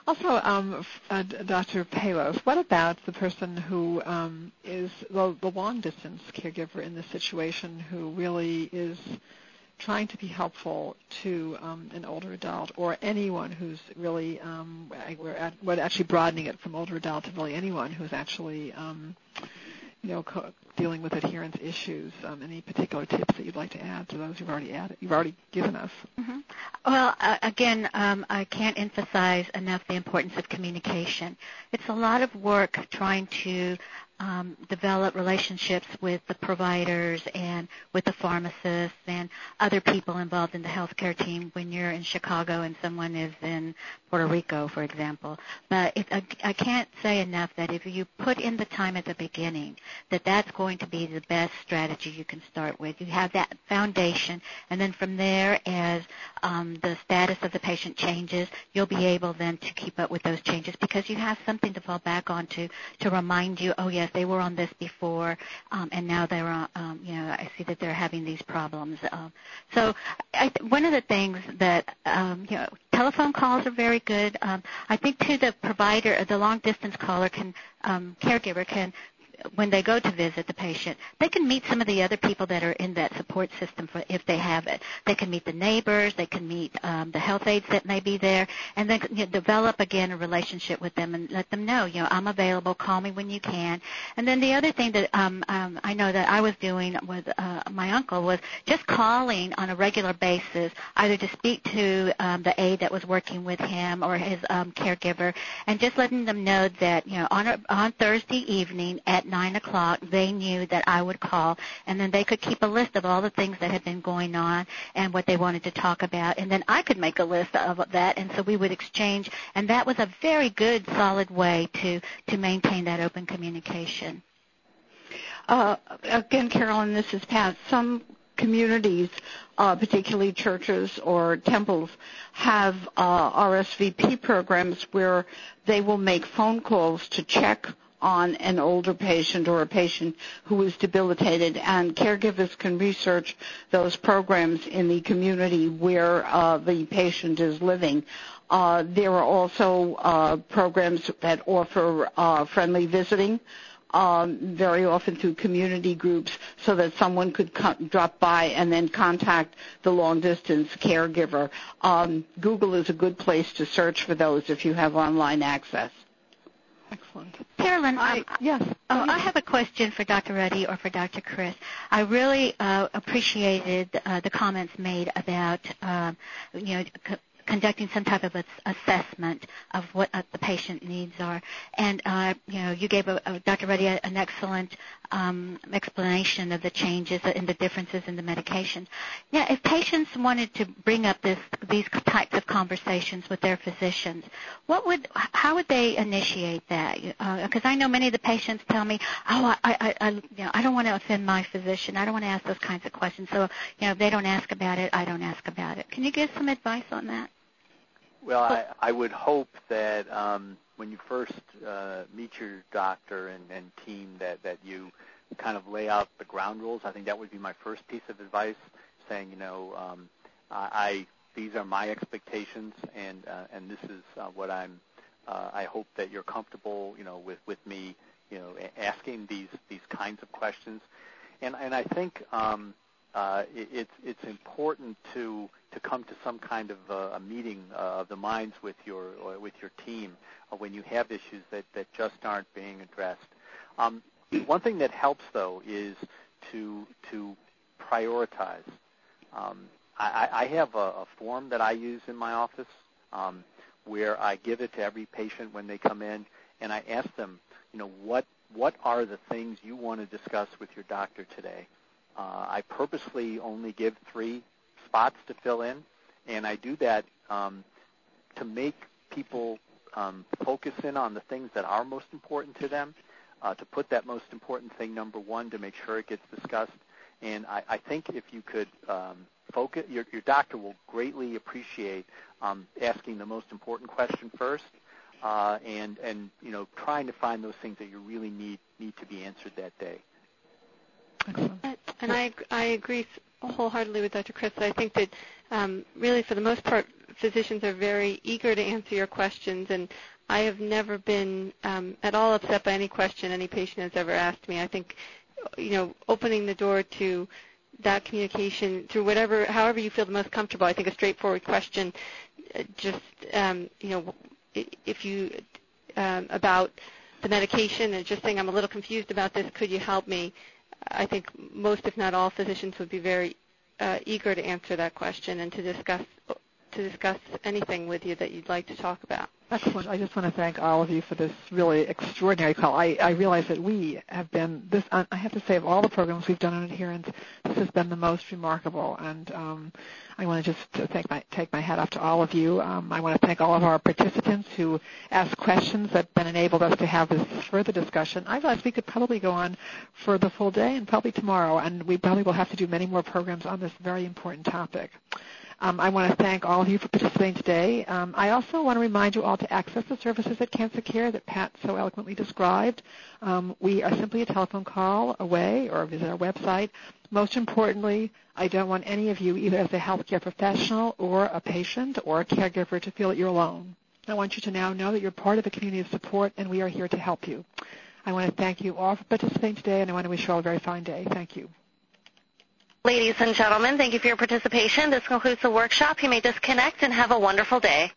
also, um, uh, Dr. Palos, what about the person who um, is the, the long-distance caregiver in this situation who really is trying to be helpful to um, an older adult or anyone who's really, um, we're, at, we're actually broadening it from older adult to really anyone who's actually um, you know, co- dealing with adherence issues. Um, any particular tips that you'd like to add to those you've already added, you've already given us? Mm-hmm. Well, uh, again, um, I can't emphasize enough the importance of communication. It's a lot of work trying to um, develop relationships with the providers and with the pharmacists and other people involved in the healthcare team when you're in Chicago and someone is in Puerto Rico, for example. But if, I, I can't say enough that if you put in the time at the beginning, that that's going to be the best strategy you can start with. You have that foundation, and then from there, as um, the status of the patient changes, you'll be able then to keep up with those changes because you have something to fall back onto to remind you, oh yes, they were on this before, um, and now they're on, um, you know, I see that they're having these problems. Um, so I, one of the things that, um, you know, telephone calls are very good. Um, I think too the provider, the long distance caller can, um, caregiver can when they go to visit the patient, they can meet some of the other people that are in that support system for, if they have it. They can meet the neighbors, they can meet um, the health aides that may be there, and then you know, develop again a relationship with them and let them know, you know, I'm available, call me when you can. And then the other thing that um, um, I know that I was doing with uh, my uncle was just calling on a regular basis, either to speak to um, the aide that was working with him or his um, caregiver, and just letting them know that, you know, on, a, on Thursday evening at 9 o'clock, they knew that I would call, and then they could keep a list of all the things that had been going on and what they wanted to talk about, and then I could make a list of that, and so we would exchange, and that was a very good, solid way to, to maintain that open communication. Uh, again, Carolyn, this is Pat. Some communities, uh, particularly churches or temples, have uh, RSVP programs where they will make phone calls to check on an older patient or a patient who is debilitated, and caregivers can research those programs in the community where uh, the patient is living. Uh, there are also uh, programs that offer uh, friendly visiting. Um, very often through community groups so that someone could co- drop by and then contact the long distance caregiver. Um, Google is a good place to search for those if you have online access. Excellent. Carolyn, I, um, yes. Oh, I have a question for Dr. Ruddy or for Dr. Kris. I really uh, appreciated uh, the comments made about, um, you know, c- conducting some type of a, assessment of what uh, the patient needs are. And uh, you know, you gave a, a, Dr. Ruddy an excellent um, explanation of the changes and the differences in the medication. Yeah, if patients wanted to bring up this these types of conversations with their physicians, what would how would they initiate that? Because uh, I know many of the patients tell me, "Oh, I, I, I, you know, I don't want to offend my physician. I don't want to ask those kinds of questions. So, you know, if they don't ask about it, I don't ask about it." Can you give some advice on that? Well, I, I would hope that um, when you first uh, meet your doctor and, and team, that that you kind of lay out the ground rules. I think that would be my first piece of advice, saying, you know, um, I, I these are my expectations, and uh, and this is uh, what I'm. Uh, I hope that you're comfortable, you know, with with me, you know, asking these these kinds of questions, and and I think um, uh, it, it's it's important to to come to some kind of uh, a meeting uh, of the minds with your with your team uh, when you have issues that that just aren't being addressed. Um, one thing that helps though is to to prioritize. Um, I, I have a, a form that I use in my office um, where I give it to every patient when they come in, and I ask them, you know, what what are the things you want to discuss with your doctor today? Uh, I purposely only give three spots to fill in, and I do that um, to make people um, focus in on the things that are most important to them, uh, to put that most important thing number one to make sure it gets discussed. And I, I think if you could um, focus, your, your doctor will greatly appreciate um, asking the most important question first, uh, and and you know trying to find those things that you really need need to be answered that day. Excellent. And I I agree wholeheartedly with Dr. Kris. I think that um, really, for the most part, physicians are very eager to answer your questions, and I have never been um, at all upset by any question any patient has ever asked me. I think, you know, opening the door to that communication through whatever, however you feel the most comfortable. I think a straightforward question, uh, just um, you know, if you um, about the medication and just saying I'm a little confused about this, could you help me? I think most, if not all, physicians would be very uh, eager to answer that question and to discuss to discuss anything with you that you'd like to talk about. Excellent. I just want to thank all of you for this really extraordinary call. I, I realize that we have been this. I have to say, of all the programs we've done on adherence, this has been the most remarkable. And um, I want to just thank my, take my hat off to all of you. Um, I want to thank all of our participants who asked questions that then enabled us to have this further discussion. I realize we could probably go on for the full day and probably tomorrow, and we probably will have to do many more programs on this very important topic. Um, I want to thank all of you for participating today. Um, I also want to remind you all to access the services at Cancer Care that Pat so eloquently described. Um, we are simply a telephone call away or visit our website. Most importantly, I don't want any of you, either as a healthcare professional or a patient or a caregiver, to feel that you're alone. I want you to now know that you're part of a community of support and we are here to help you. I want to thank you all for participating today and I want to wish you all a very fine day. Thank you. Ladies and gentlemen, thank you for your participation. This concludes the workshop. You may disconnect and have a wonderful day.